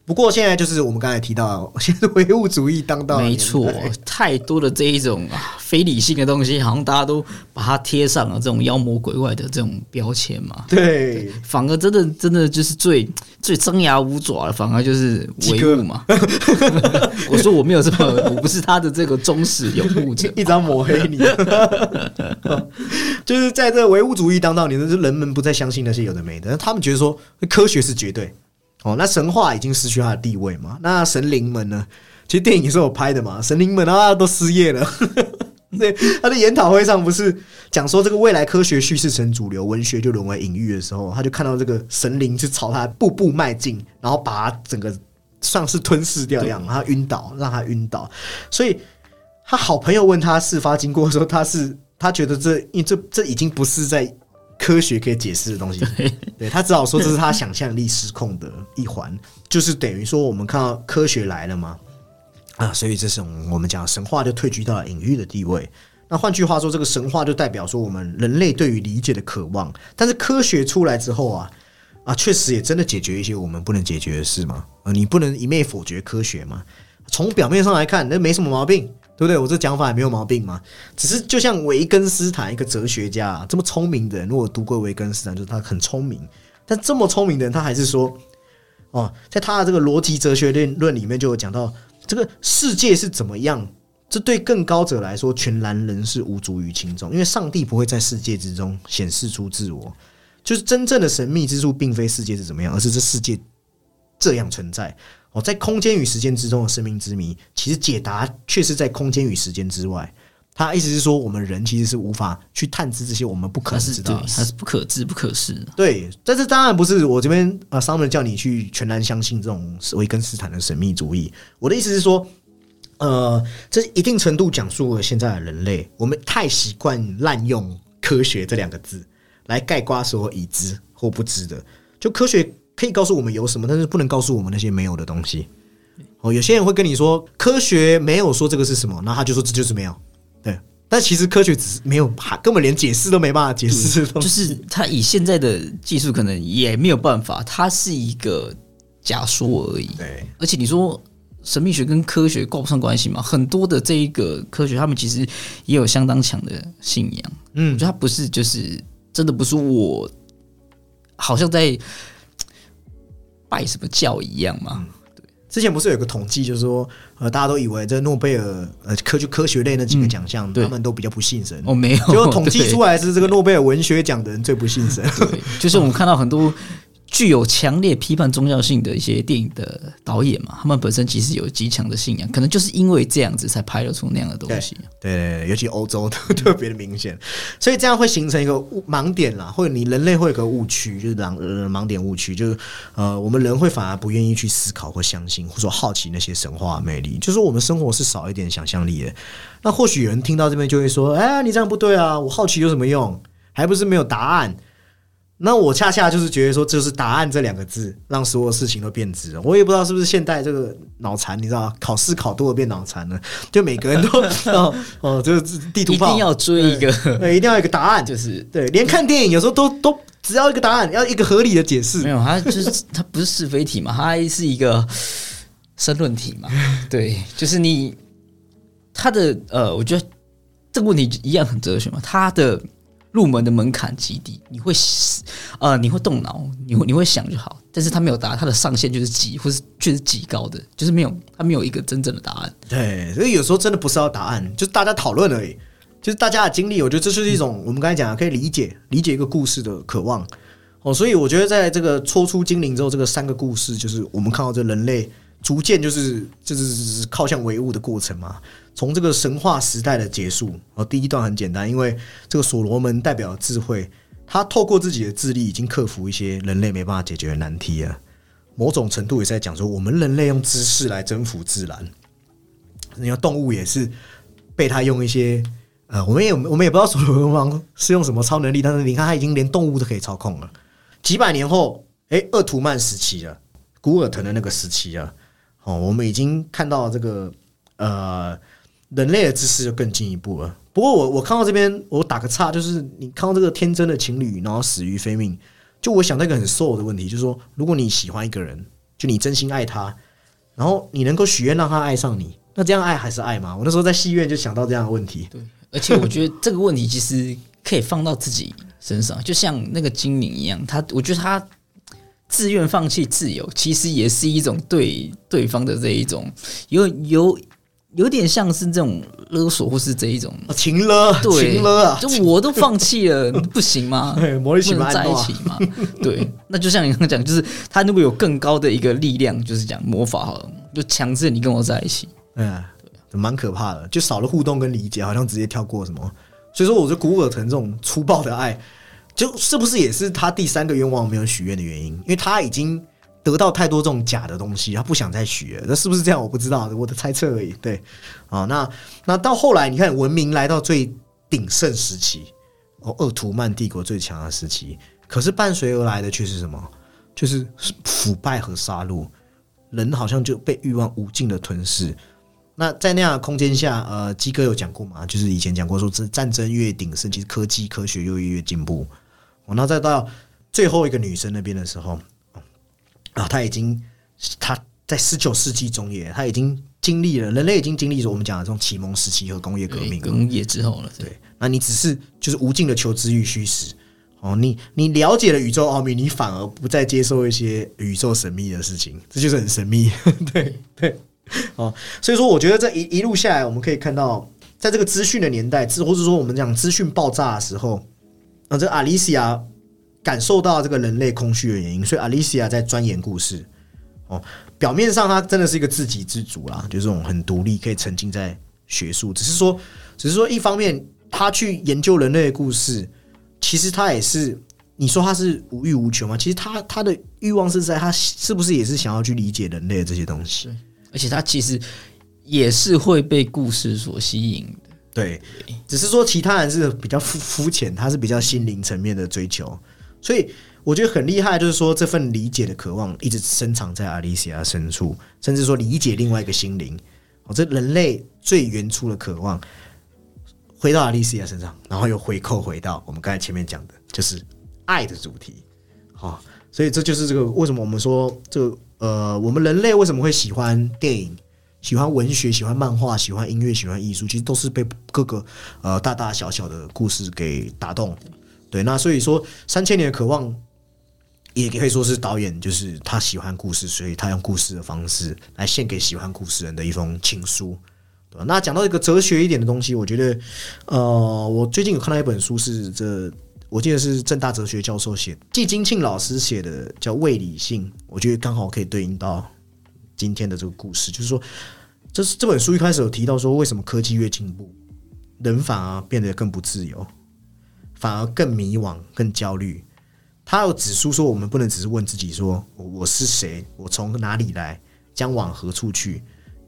不过现在就是我们刚才提到，现在唯物主义当道，没错，太多的这一种啊非理性的东西，好像大家都把它贴上了这种妖魔鬼怪的这种标签嘛。对，反而真的真的就是最最张牙舞爪的，反而就是唯物嘛。我说我没有这么，我不是他的这个忠实拥护者，一张抹黑你。就是在这唯物主义当道，你的是人们不再相信那些有的没的，他们觉得说科学是绝对。哦，那神话已经失去它的地位嘛？那神灵们呢？其实电影是有拍的嘛？神灵们啊，都失业了。对，他在研讨会上不是讲说这个未来科学叙事成主流，文学就沦为隐喻的时候，他就看到这个神灵就朝他步步迈进，然后把他整个像是吞噬掉一样，让他晕倒，让他晕倒。所以他好朋友问他事发经过的时候，他是他觉得这因这这已经不是在科学可以解释的东西。对他只好说这是他想象力失控的一环，就是等于说我们看到科学来了嘛，啊，所以这种我们讲神话就退居到了隐喻的地位。那换句话说，这个神话就代表说我们人类对于理解的渴望。但是科学出来之后啊，啊，确实也真的解决一些我们不能解决的事嘛。啊，你不能一昧否决科学嘛。从表面上来看，那没什么毛病，对不对？我这讲法也没有毛病嘛。只是就像维根斯坦一个哲学家这么聪明的人，如果读过维根斯坦，就是他很聪明。但这么聪明的人，他还是说，哦，在他的这个逻辑哲学论论里面就有讲到，这个世界是怎么样。这对更高者来说，全然人是无足于轻重，因为上帝不会在世界之中显示出自我。就是真正的神秘之处，并非世界是怎么样，而是这世界这样存在。哦，在空间与时间之中的生命之谜，其实解答却是在空间与时间之外。他意思是说，我们人其实是无法去探知这些我们不可知道，它是不可知不可视。对，但是当然不是我这边啊，商人叫你去全然相信这种维根斯坦的神秘主义。我的意思是说。呃，这一定程度讲述了现在的人类，我们太习惯滥用“科学”这两个字来盖瓜所有已知或不知的。就科学可以告诉我们有什么，但是不能告诉我们那些没有的东西。哦，有些人会跟你说科学没有说这个是什么，然后他就说这就是没有。对，但其实科学只是没有，根本连解释都没办法解释。就是他以现在的技术，可能也没有办法，它是一个假说而已。对，而且你说。神秘学跟科学挂不上关系嘛？很多的这一个科学，他们其实也有相当强的信仰。嗯，我觉得他不是就是真的不是我，好像在拜什么教一样嘛。对，之前不是有个统计，就是说呃，大家都以为这诺贝尔呃科就科学类那几个奖项，他们都比较不信神。哦，没有，结果统计出来是这个诺贝尔文学奖的人最不信神。对，就是我们看到很多。具有强烈批判宗教性的一些电影的导演嘛，他们本身其实有极强的信仰，可能就是因为这样子才拍得出那样的东西。对，尤其欧洲都 特别的明显，所以这样会形成一个盲点啦，或者你人类会有个误区，就是盲呃盲点误区，就是呃，我们人会反而不愿意去思考或相信，或者说好奇那些神话魅力，就是我们生活是少一点想象力的。那或许有人听到这边就会说：“哎，你这样不对啊，我好奇有什么用？还不是没有答案。”那我恰恰就是觉得说，就是答案这两个字，让所有事情都变质了。我也不知道是不是现代这个脑残，你知道，考试考多了变脑残了，就每个人都 哦哦，就是地图炮，一定要追一个，对，一定要一个答案，就是对，连看电影有时候都都只要一个答案，要一个合理的解释。没有，它就是它不是是非题嘛，它是一个申论题嘛。对，就是你它的呃，我觉得这个问题一样很哲学嘛，它的。入门的门槛极低，你会呃，你会动脑，你会你会想就好，但是他没有答案，他的上限就是极，或是确实极高的，就是没有，他没有一个真正的答案。对，所以有时候真的不是要答案，就是大家讨论而已，就是大家的经历，我觉得这是一种我们刚才讲可以理解理解一个故事的渴望哦。所以我觉得在这个抽出精灵之后，这个三个故事就是我们看到这人类逐渐就是就是靠向唯物的过程嘛。从这个神话时代的结束，哦，第一段很简单，因为这个所罗门代表智慧，他透过自己的智力已经克服一些人类没办法解决的难题了。某种程度也是在讲说，我们人类用知识来征服自然。你看动物也是被他用一些，呃，我们也我们也不知道所罗门王是用什么超能力，但是你看他已经连动物都可以操控了。几百年后，哎，厄图曼时期了，古尔腾的那个时期了，哦，我们已经看到这个，呃。人类的知识就更进一步了。不过我我看到这边，我打个岔，就是你看到这个天真的情侣，然后死于非命，就我想到一个很瘦的问题，就是说，如果你喜欢一个人，就你真心爱他，然后你能够许愿让他爱上你，那这样爱还是爱吗？我那时候在戏院就想到这样的问题。对，而且我觉得这个问题其实可以放到自己身上，就像那个精灵一样，他我觉得他自愿放弃自由，其实也是一种对对方的这一种有有。有点像是这种勒索，或是这一种情勒，情勒啊！就我都放弃了，不行吗？不能在一起吗？对，那就像你刚刚讲，就是他如果有更高的一个力量，就是讲魔法好了，就强制你跟我在一起。嗯，对，蛮可怕的，就少了互动跟理解，好像直接跳过什么。所以说，我觉得古尔腾这种粗暴的爱，就是不是也是他第三个愿望没有许愿的原因？因为他已经。得到太多这种假的东西，他不想再学，那是不是这样？我不知道，我的猜测而已。对，啊，那那到后来，你看文明来到最鼎盛时期，哦，鄂图曼帝国最强的时期。可是伴随而来的却是什么？就是腐败和杀戮，人好像就被欲望无尽的吞噬。那在那样的空间下，呃，基哥有讲过嘛？就是以前讲过说，这战争越鼎盛，其实科技科学又越越进步。哦，然后再到最后一个女生那边的时候，啊，她已经她在十九世纪中叶，她已经经历了人类已经经历了我们讲的这种启蒙时期和工业革命，工业之后了。对，那你只是就是无尽的求知欲虚实。哦，你你了解了宇宙奥秘，你反而不再接受一些宇宙神秘的事情，这就是很神秘。对对，哦，所以说我觉得这一一路下来，我们可以看到，在这个资讯的年代，资或者说我们讲资讯爆炸的时候，那，这阿丽西亚感受到这个人类空虚的原因，所以阿丽西亚在钻研故事。哦，表面上他真的是一个自给自足啦，就这种很独立，可以沉浸在学术，只是说，只是说一方面他去研究人类的故事。其实他也是，你说他是无欲无求吗？其实他他的欲望是在他是不是也是想要去理解人类的这些东西？而且他其实也是会被故事所吸引。对，只是说其他人是比较肤肤浅，他是比较心灵层面的追求。所以我觉得很厉害，就是说这份理解的渴望一直深藏在阿丽西亚深处，甚至说理解另外一个心灵。哦，这人类最原初的渴望。回到阿丽西亚身上，然后又回扣回到我们刚才前面讲的，就是爱的主题。好，所以这就是这个为什么我们说这个呃，我们人类为什么会喜欢电影、喜欢文学、喜欢漫画、喜欢音乐、喜欢艺术，其实都是被各个呃大大小小的故事给打动。对，那所以说三千年的渴望，也可以说是导演就是他喜欢故事，所以他用故事的方式来献给喜欢故事人的一封情书。对那讲到一个哲学一点的东西，我觉得，呃，我最近有看到一本书，是这我记得是正大哲学教授写，季金庆老师写的，叫《未理性》，我觉得刚好可以对应到今天的这个故事。就是说，这是这本书一开始有提到说，为什么科技越进步，人反而变得更不自由，反而更迷惘、更焦虑。他有指出说，我们不能只是问自己说，我是谁，我从哪里来，将往何处去。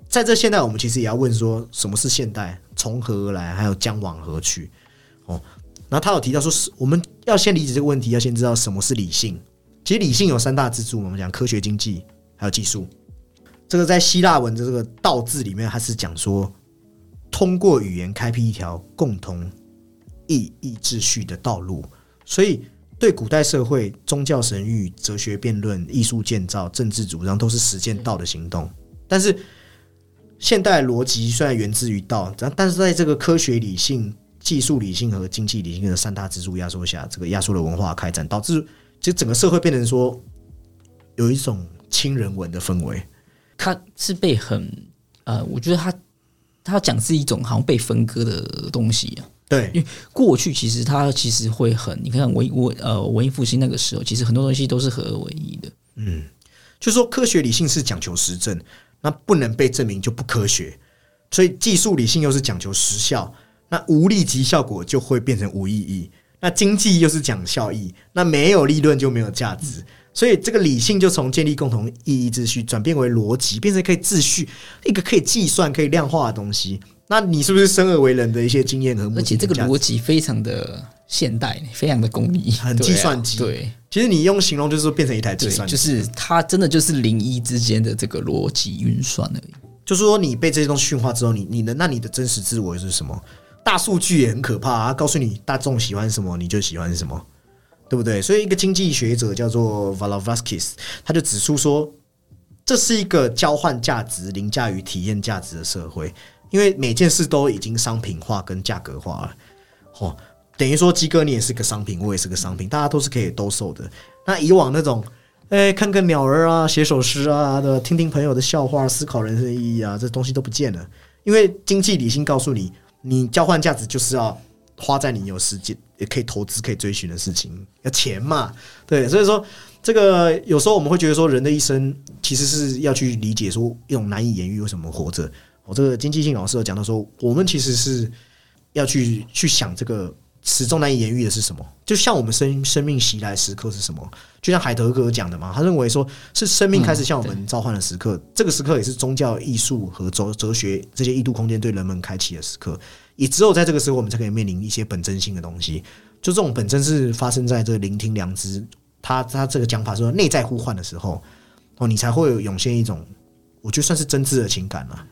在这现代，我们其实也要问说，什么是现代？从何而来？还有将往何去？哦，然后他有提到说，是我们要先理解这个问题，要先知道什么是理性。其实理性有三大支柱，我们讲科学、经济还有技术。这个在希腊文的这个“道”字里面，它是讲说，通过语言开辟一条共同意义秩序的道路。所以，对古代社会，宗教神谕、哲学辩论、艺术建造、政治主张，都是实践道的行动。但是，现代逻辑虽然源自于道，但但是在这个科学理性、技术理性和经济理性的三大支柱压缩下，这个压缩了文化开展，导致就整个社会变成说有一种亲人文的氛围。它是被很呃，我觉得他他讲是一种好像被分割的东西啊。对，因为过去其实他其实会很，你看文文呃文艺复兴那个时候，其实很多东西都是合而为一的。嗯，就说科学理性是讲求实证。那不能被证明就不科学，所以技术理性又是讲求实效，那无立即效果就会变成无意义。那经济又是讲效益，那没有利润就没有价值，所以这个理性就从建立共同意义秩序转变为逻辑，变成可以秩序一个可以计算、可以量化的东西。那你是不是生而为人的一些经验和？而且这个逻辑非常的现代，非常的功利，很计算机。对，其实你用形容就是变成一台计算机，就是它真的就是零一之间的这个逻辑运算而已。就是说，你被这些东西驯化之后，你你的那你的真实自我是什么？大数据也很可怕啊，告诉你大众喜欢什么你就喜欢什么，对不对？所以一个经济学者叫做 Valovskis，他就指出说，这是一个交换价值凌驾于体验价值的社会。因为每件事都已经商品化跟价格化了，哦，等于说鸡哥你也是个商品，我也是个商品，大家都是可以兜售的。那以往那种，哎，看看鸟儿啊，写首诗啊的，听听朋友的笑话，思考人生意义啊，这东西都不见了。因为经济理性告诉你，你交换价值就是要花在你有时间也可以投资、可以追寻的事情，要钱嘛，对。所以说，这个有时候我们会觉得说，人的一生其实是要去理解说，一种难以言喻为什么活着。我这个经济性老师有讲到说，我们其实是要去去想这个始终难以言喻的是什么？就像我们生生命袭来时刻是什么？就像海德格讲的嘛，他认为说是生命开始向我们召唤的时刻，这个时刻也是宗教、艺术和哲哲学这些异度空间对人们开启的时刻。也只有在这个时候，我们才可以面临一些本真性的东西。就这种本身是发生在这个聆听良知，他他这个讲法说内在呼唤的时候，哦，你才会有涌现一种，我觉得算是真挚的情感了。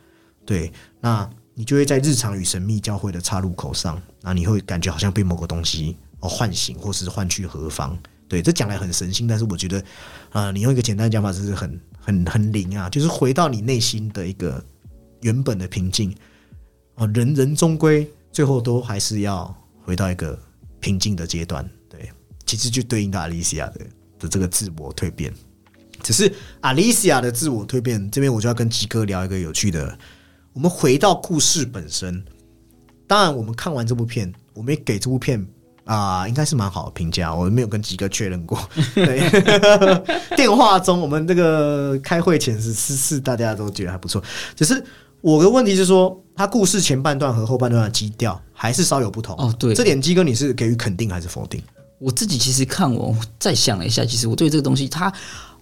对，那你就会在日常与神秘交汇的岔路口上，那你会感觉好像被某个东西哦唤醒，或是唤去何方。对，这讲来很神性，但是我觉得，啊，你用一个简单的讲法，就是很很很灵啊，就是回到你内心的一个原本的平静。哦，人人终归最后都还是要回到一个平静的阶段。对，其实就对应到阿丽西亚的的这个自我蜕变。只是阿丽西亚的自我蜕变，这边我就要跟吉哥聊一个有趣的。我们回到故事本身，当然我们看完这部片，我们也给这部片啊、应该是蛮好的评价。我没有跟吉哥确认过，对，电话中我们这个开会前是是是大家都觉得还不错。只是我的问题是说，他故事前半段和后半段的基调还是稍有不同。哦对这点基哥你是给予肯定还是否定？我自己其实看完再想了一下，其实我对这个东西，它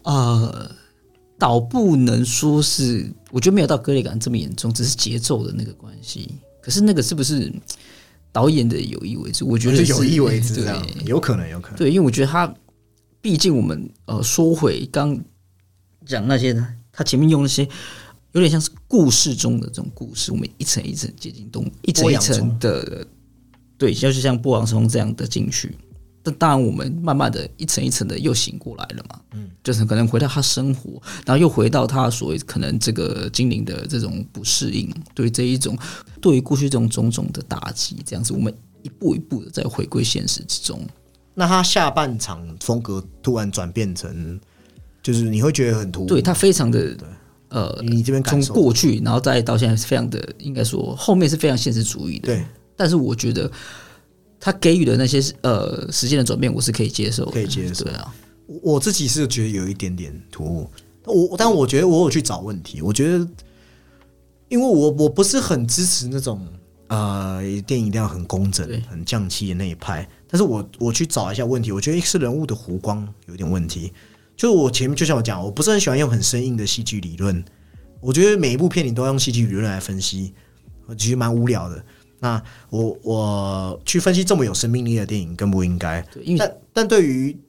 呃，倒不能说是，我觉得没有到割裂感这么严重，只是节奏的那个关系。可是那个是不是导演的有意为之？我觉得是有意为之，对这样有可能，有可能。对，因为我觉得他，毕竟我们呃说回刚讲那些呢，他前面用那些有点像是故事中的这种故事，我们一层一层接近东，一层一层的，对，就是像波浪松这样的进去。但当然，我们慢慢的一层一层的又醒过来了嘛，嗯，就是可能回到他生活，然后又回到他所谓可能这个精灵的这种不适应，对这一种对于过去这种种种的打击，这样子，我们一步一步的在回归现实之中。那他下半场风格突然转变成，就是你会觉得很突兀。对他非常的呃，你这边感从过去，然后再到现在是非常的，应该说后面是非常现实主义的。对，但是我觉得他给予的那些呃时间的转变，我是可以接受的，可以接受对啊，我自己是觉得有一点点突兀。我但我觉得我有去找问题，我觉得，因为我我不是很支持那种呃电影一定要很工整、很降气的那一派。但是我我去找一下问题，我觉得是人物的弧光有点问题。就是我前面就像我讲，我不是很喜欢用很生硬的戏剧理论。我觉得每一部片你都要用戏剧理论来分析，我其实蛮无聊的。那我我去分析这么有生命力的电影，更不应该。因为但但对于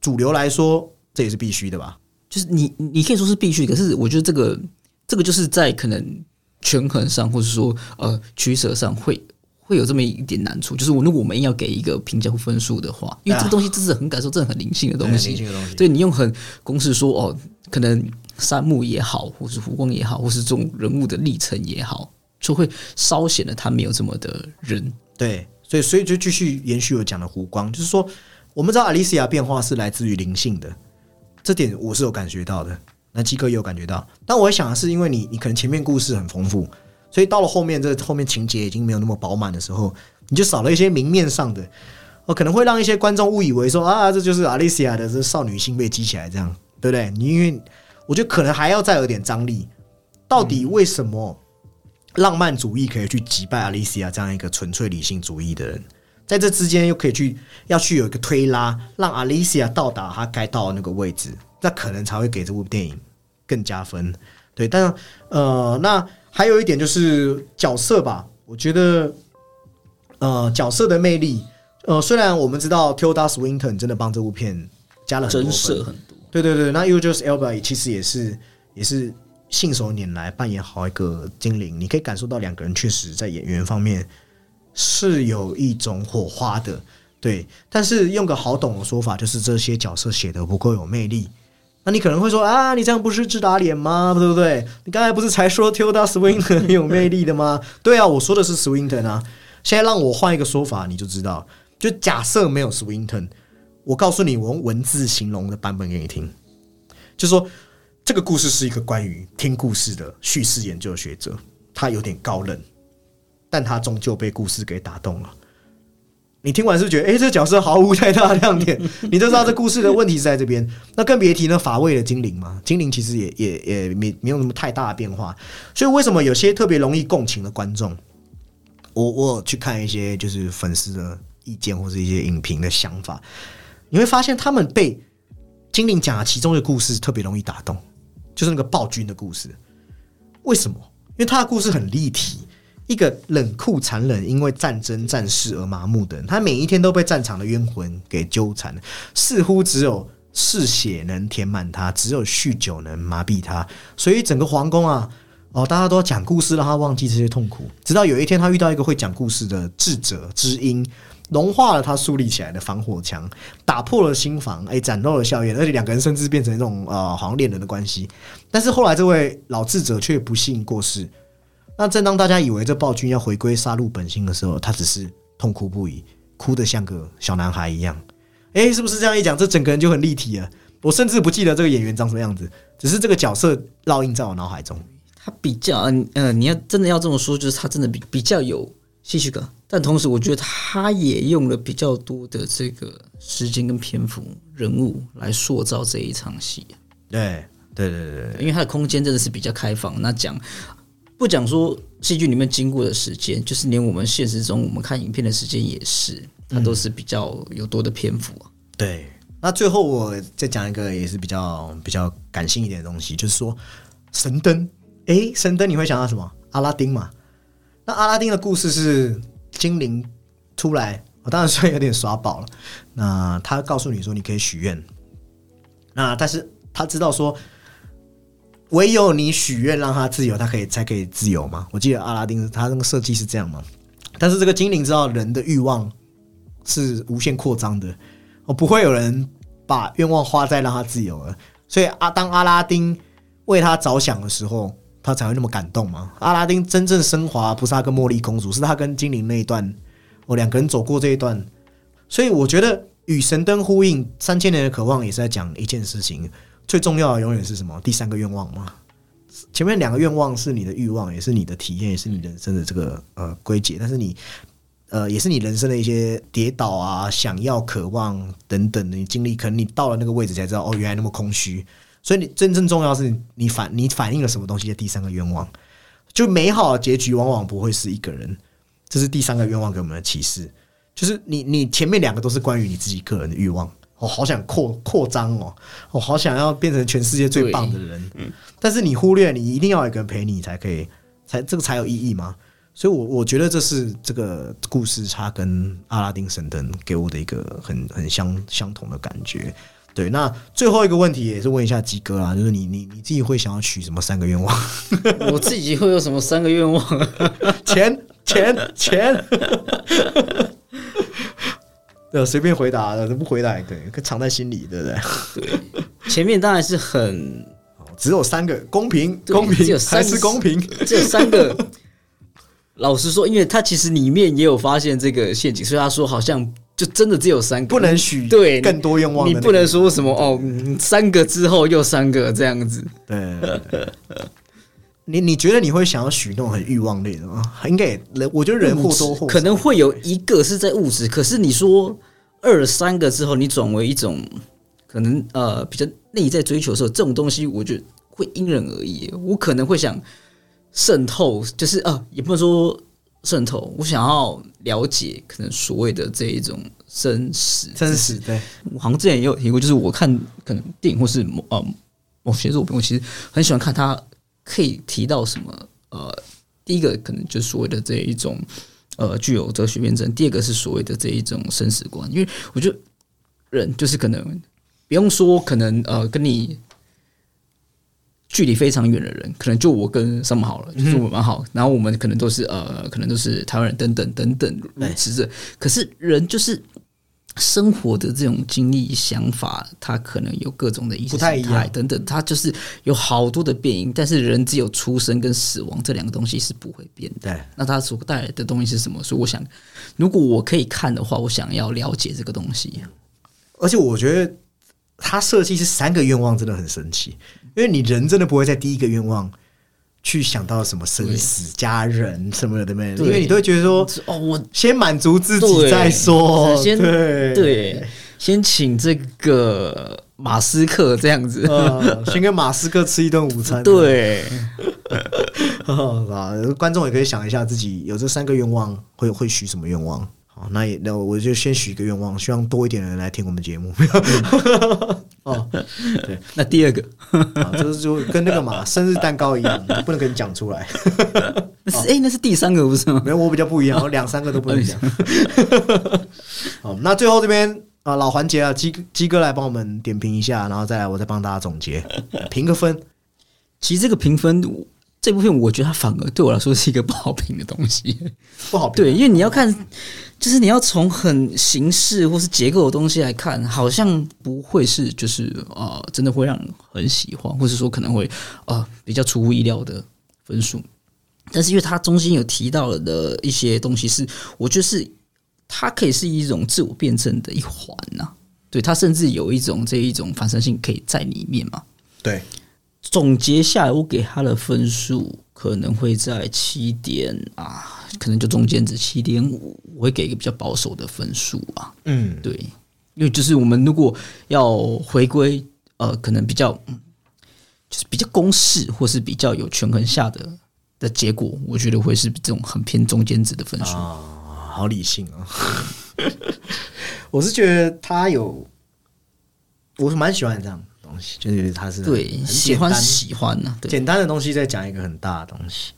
主流来说，这也是必须的吧？就是你你可以说是必须，可是我觉得这个这个就是在可能权衡上，或者说呃取舍上会。会有这么一点难处，就是我如果我们硬要给一个评价或分数的话，因为这个东西真是很感受，真的很灵性的东很西，灵性的东西对你用很公式说哦，可能山木也好，或是湖光也好，或是这种人物的历程也好，就会稍显得他没有这么的人。对，所以所以就继续延续我讲的湖光，就是说，我们知道阿丽西亚变化是来自于灵性的，这点我是有感觉到的。那基哥也有感觉到，但我想的是，因为你你可能前面故事很丰富，所以到了后面这后面情节已经没有那么饱满的时候，你就少了一些明面上的，哦，可能会让一些观众误以为说啊，这就是阿丽西亚的这少女心被激起来，这样对不对？你因为我觉得可能还要再有点张力，到底为什么浪漫主义可以去击败阿丽西亚这样一个纯粹理性主义的人？在这之间又可以去要去有一个推拉，让阿丽西亚到达她该到的那个位置，那可能才会给这部电影更加分。对，但呃，那还有一点就是角色吧，我觉得呃角色的魅力，呃，虽然我们知道 Tilda Swinton 真的帮这部片加了很多真分设很多，对对对，那 u j u s Elba 其实也是也是信手拈来扮演好一个精灵，你可以感受到两个人确实在演员方面是有一种火花的，对。但是用个好懂的说法，就是这些角色写的不够有魅力。那你可能会说啊，你这样不是自打脸吗？对不对？你刚才不是才说 Tilda Swinton 很有魅力的吗？对啊，我说的是 Swinton 啊。现在让我换一个说法，你就知道，就假设没有 Swinton，我告诉你，我用文字形容的版本给你听，就说这个故事是一个关于听故事的叙事研究学者，他有点高冷，但他终究被故事给打动了。你听完是觉得，哎、这角色毫无太大的亮点，你就知道这故事的问题是在这边。那更别提那乏味的精灵嘛，精灵其实也也也没没有什么太大的变化。所以为什么有些特别容易共情的观众，我我有去看一些就是粉丝的意见或者一些影评的想法，你会发现他们被精灵讲的其中一个故事特别容易打动，就是那个暴君的故事。为什么？因为他的故事很立体，一个冷酷残忍，因为战争战事而麻木的人，他每一天都被战场的冤魂给纠缠，似乎只有嗜血能填满他，只有酗酒能麻痹他，所以整个皇宫啊，哦，大家都要讲故事，让他忘记这些痛苦。直到有一天，他遇到一个会讲故事的智者知音，融化了他树立起来的防火墙，打破了心房，哎，展露了笑颜，而且两个人甚至变成那种呃，好像恋人的关系。但是后来，这位老智者却不幸过世。那正当大家以为这暴君要回归杀戮本性的时候，他只是痛哭不已，哭得像个小男孩一样。诶，是不是这样一讲，这整个人就很立体了？我甚至不记得这个演员长什么样子，只是这个角色烙印在我脑海中。他比较，嗯呃，你要真的要这么说，就是他真的比比较有戏剧感，但同时我觉得他也用了比较多的这个时间跟篇幅、人物来塑造这一场戏。对，对对对对，因为它的空间真的是比较开放。那讲不讲说戏剧里面经过的时间，就是连我们现实中我们看影片的时间也是，它都是比较有多的篇幅啊。对。那最后我再讲一个也是比较比较感性一点的东西，就是说神灯。诶，神灯你会想到什么？阿拉丁嘛。那阿拉丁的故事是精灵出来，我当然算有点耍宝了。那他告诉你说你可以许愿，那但是他知道说。唯有你许愿让他自由，他可以才可以自由吗？我记得阿拉丁他那个设计是这样嘛？但是这个精灵知道人的欲望是无限扩张的，哦，不会有人把愿望花在让他自由了。所以阿当阿拉丁为他着想的时候，他才会那么感动嘛？阿拉丁真正升华不是他跟茉莉公主，是他跟精灵那一段，哦，两个人走过这一段。所以我觉得与神灯呼应，三千年的渴望也是在讲一件事情。最重要的永远是什么？第三个愿望吗？前面两个愿望是你的欲望，也是你的体验，也是你人生的这个呃归结。但是你呃，也是你人生的一些跌倒啊、想要、渴望等等的经历。可能你到了那个位置才知道，哦，原来那么空虚。所以你真正重要是你反你反映了什么东西？的第三个愿望，就美好的结局往往不会是一个人。这是第三个愿望给我们的启示，就是你你前面两个都是关于你自己个人的欲望。我好想扩扩张哦，我好想要变成全世界最棒的人。嗯，但是你忽略，你一定要有一个人陪你才可以，才这个才有意义吗？所以，我我觉得这是这个故事，它跟阿拉丁神灯给我的一个很很相相同的感觉。对，那最后一个问题也是问一下鸡哥啊，就是你你你自己会想要许什么三个愿望？我自己会有什么三个愿望？钱 钱钱。对，随便回答的，不回答也可以，可藏在心里，对不对？对，前面当然是很，只有三个公平，公平还是公平，只有三个。老实说，因为他其实里面也有发现这个陷阱，所以他说好像就真的只有三个，不能许对更多愿望，你不能说什么哦，三个之后又三个这样子。对，你你觉得你会想要许那种很欲望类的吗？应该人，我觉得人或多或可能会有一个是在物质，可是你说。二三个之后，你转为一种可能呃比较内在追求的时候，这种东西我觉得会因人而异。我可能会想渗透，就是呃也不能说渗透，我想要了解可能所谓的这一种生死。生死对，我好像之前也有提过，就是我看可能电影或是某呃某些作品，我其实很喜欢看它可以提到什么呃，第一个可能就是所谓的这一种。呃，具有哲学辩证。第二个是所谓的这一种生死观，因为我觉得人就是可能不用说，可能呃跟你距离非常远的人，可能就我跟什么好了，就是我蛮好，然后我们可能都是呃，可能都是台湾人等等等等如此。可是人就是。生活的这种经历、想法，他可能有各种的意识形态等等，他就是有好多的变因。但是人只有出生跟死亡这两个东西是不会变的。那它所带来的东西是什么？所以我想，如果我可以看的话，我想要了解这个东西。而且我觉得他设计是三个愿望真的很神奇，因为你人真的不会在第一个愿望。去想到什么生死、家人什么的，对不对？因为你都会觉得说，哦，我先满足自己再说，先对。对，先请这个马斯克这样子，先跟马斯克吃一顿午餐。对，啊，观众也可以想一下，自己有这三个愿望，会会许什么愿望？好，那也那我就先许一个愿望，希望多一点人来听我们节目。哦，对那第二个，啊，就是就跟那个嘛，生日蛋糕一样，不能跟你讲出来。那是哎、那是第三个不是吗？没有，我比较不一样，我两三个都不能讲。好，那最后这边啊，老环节啊，鸡鸡哥来帮我们点评一下，然后再来我再帮大家总结，评个分。其实这个评分，这部片我觉得它反而对我来说是一个不好评的东西。不好评。对，因为你要看，就是你要从很形式或是结构的东西来看，好像不会是就是呃，真的会让人很喜欢，或者说可能会呃比较出乎意料的分数。但是因为它中间有提到了的一些东西是，我觉得是它可以是一种自我辩证的一环呐、对，它甚至有一种这一种反射性可以在里面嘛。对，总结下来，我给他的分数可能会在七点啊，可能就中间值七点五，我会给一个比较保守的分数啊。嗯，对，因为就是我们如果要回归呃，可能比较嗯，就是比较公式或是比较有权衡下的的结果，我觉得会是这种很偏中间值的分数。啊，好理性啊！我是觉得他有，我是蛮喜欢这样的东西，就是他是对，喜欢喜欢呢、对，简单的东西再讲一个很大的东西，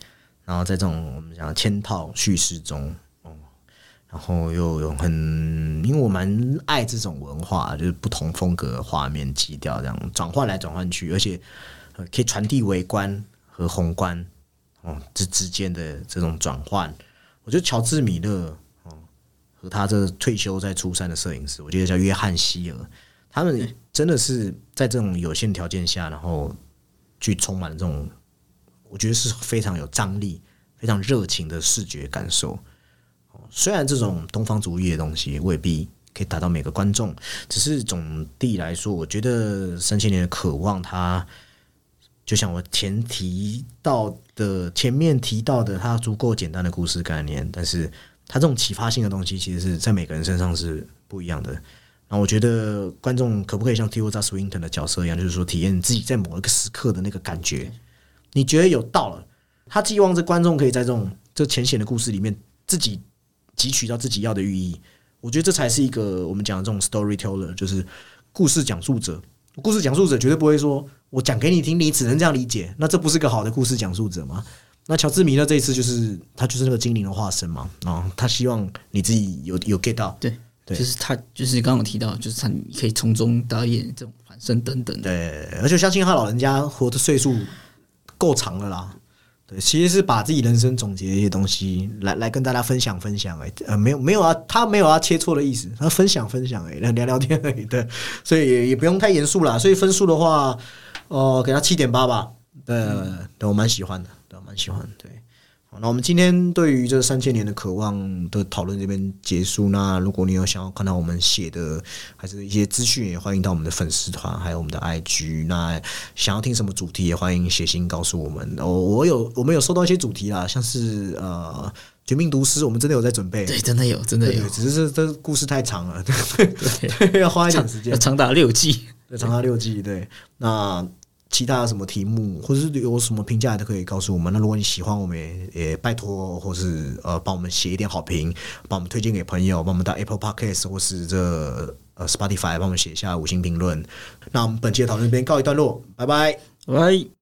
然后在这种我们讲嵌套叙事中，哦，然后又有很，因为我蛮爱这种文化，就是不同风格的画面基调这样转换来转换去，而且可以传递微观和宏观哦这之间的这种转换。我觉得乔治米勒哦和他这退休在出山的摄影师，我记得叫约翰希尔，他们真的是在这种有限条件下，然后去充满了这种，我觉得是非常有张力、非常热情的视觉感受。哦虽然这种东方主义的东西未必可以达到每个观众，只是总体来说，我觉得三千年的渴望，它就像我前提到的、前面提到的，它足够简单的故事概念，但是它这种启发性的东西，其实是在每个人身上是不一样的。那我觉得观众可不可以像 t i o z a Swinton 的角色一样，就是说体验自己在某一个时刻的那个感觉，你觉得有到了，他寄望着观众可以在这种这浅显的故事里面自己汲取到自己要的寓意。我觉得这才是一个我们讲的这种 storyteller，就是故事讲述者。故事讲述者绝对不会说我讲给你听，你只能这样理解，那这不是个好的故事讲述者吗？那乔治米勒这一次就是他就是那个精灵的化身嘛，啊、他希望你自己有有 get 到，对，对就是他，就是刚刚有提到，就是他可以从中导演这种反身等等的。对，而且相信他老人家活的岁数够长了啦。对，其实是把自己人生总结一些东西来来跟大家分享分享、欸，呃，没有没有啊，他没有啊切磋的意思，他分享分享、欸，聊聊天而已，对，所以也也不用太严肃啦。所以分数的话，哦，给他七点八吧，对，对我蛮喜欢的，对，蛮喜欢，对。好，那我们今天对于这三千年的渴望的讨论这边结束。那如果你有想要看到我们写的，还是一些资讯，也欢迎到我们的粉丝团，还有我们的 IG。那想要听什么主题，也欢迎写信告诉我们。哦，我有我们有收到一些主题啦，像是呃《绝命毒师》，我们真的有在准备。对，真的有，真的有只是这这故事太长了，对对对，要花一点时间要。长达六季。对，长达六季。对，那其他什么题目，或者是有什么评价，都可以告诉我们。那如果你喜欢，我们也也拜托，或是呃，帮我们写一点好评，帮我们推荐给朋友，帮我们到 Apple Podcast 或是这呃 Spotify 帮我们写下五星评论。那我们本期的讨论这边告一段落，拜拜。拜。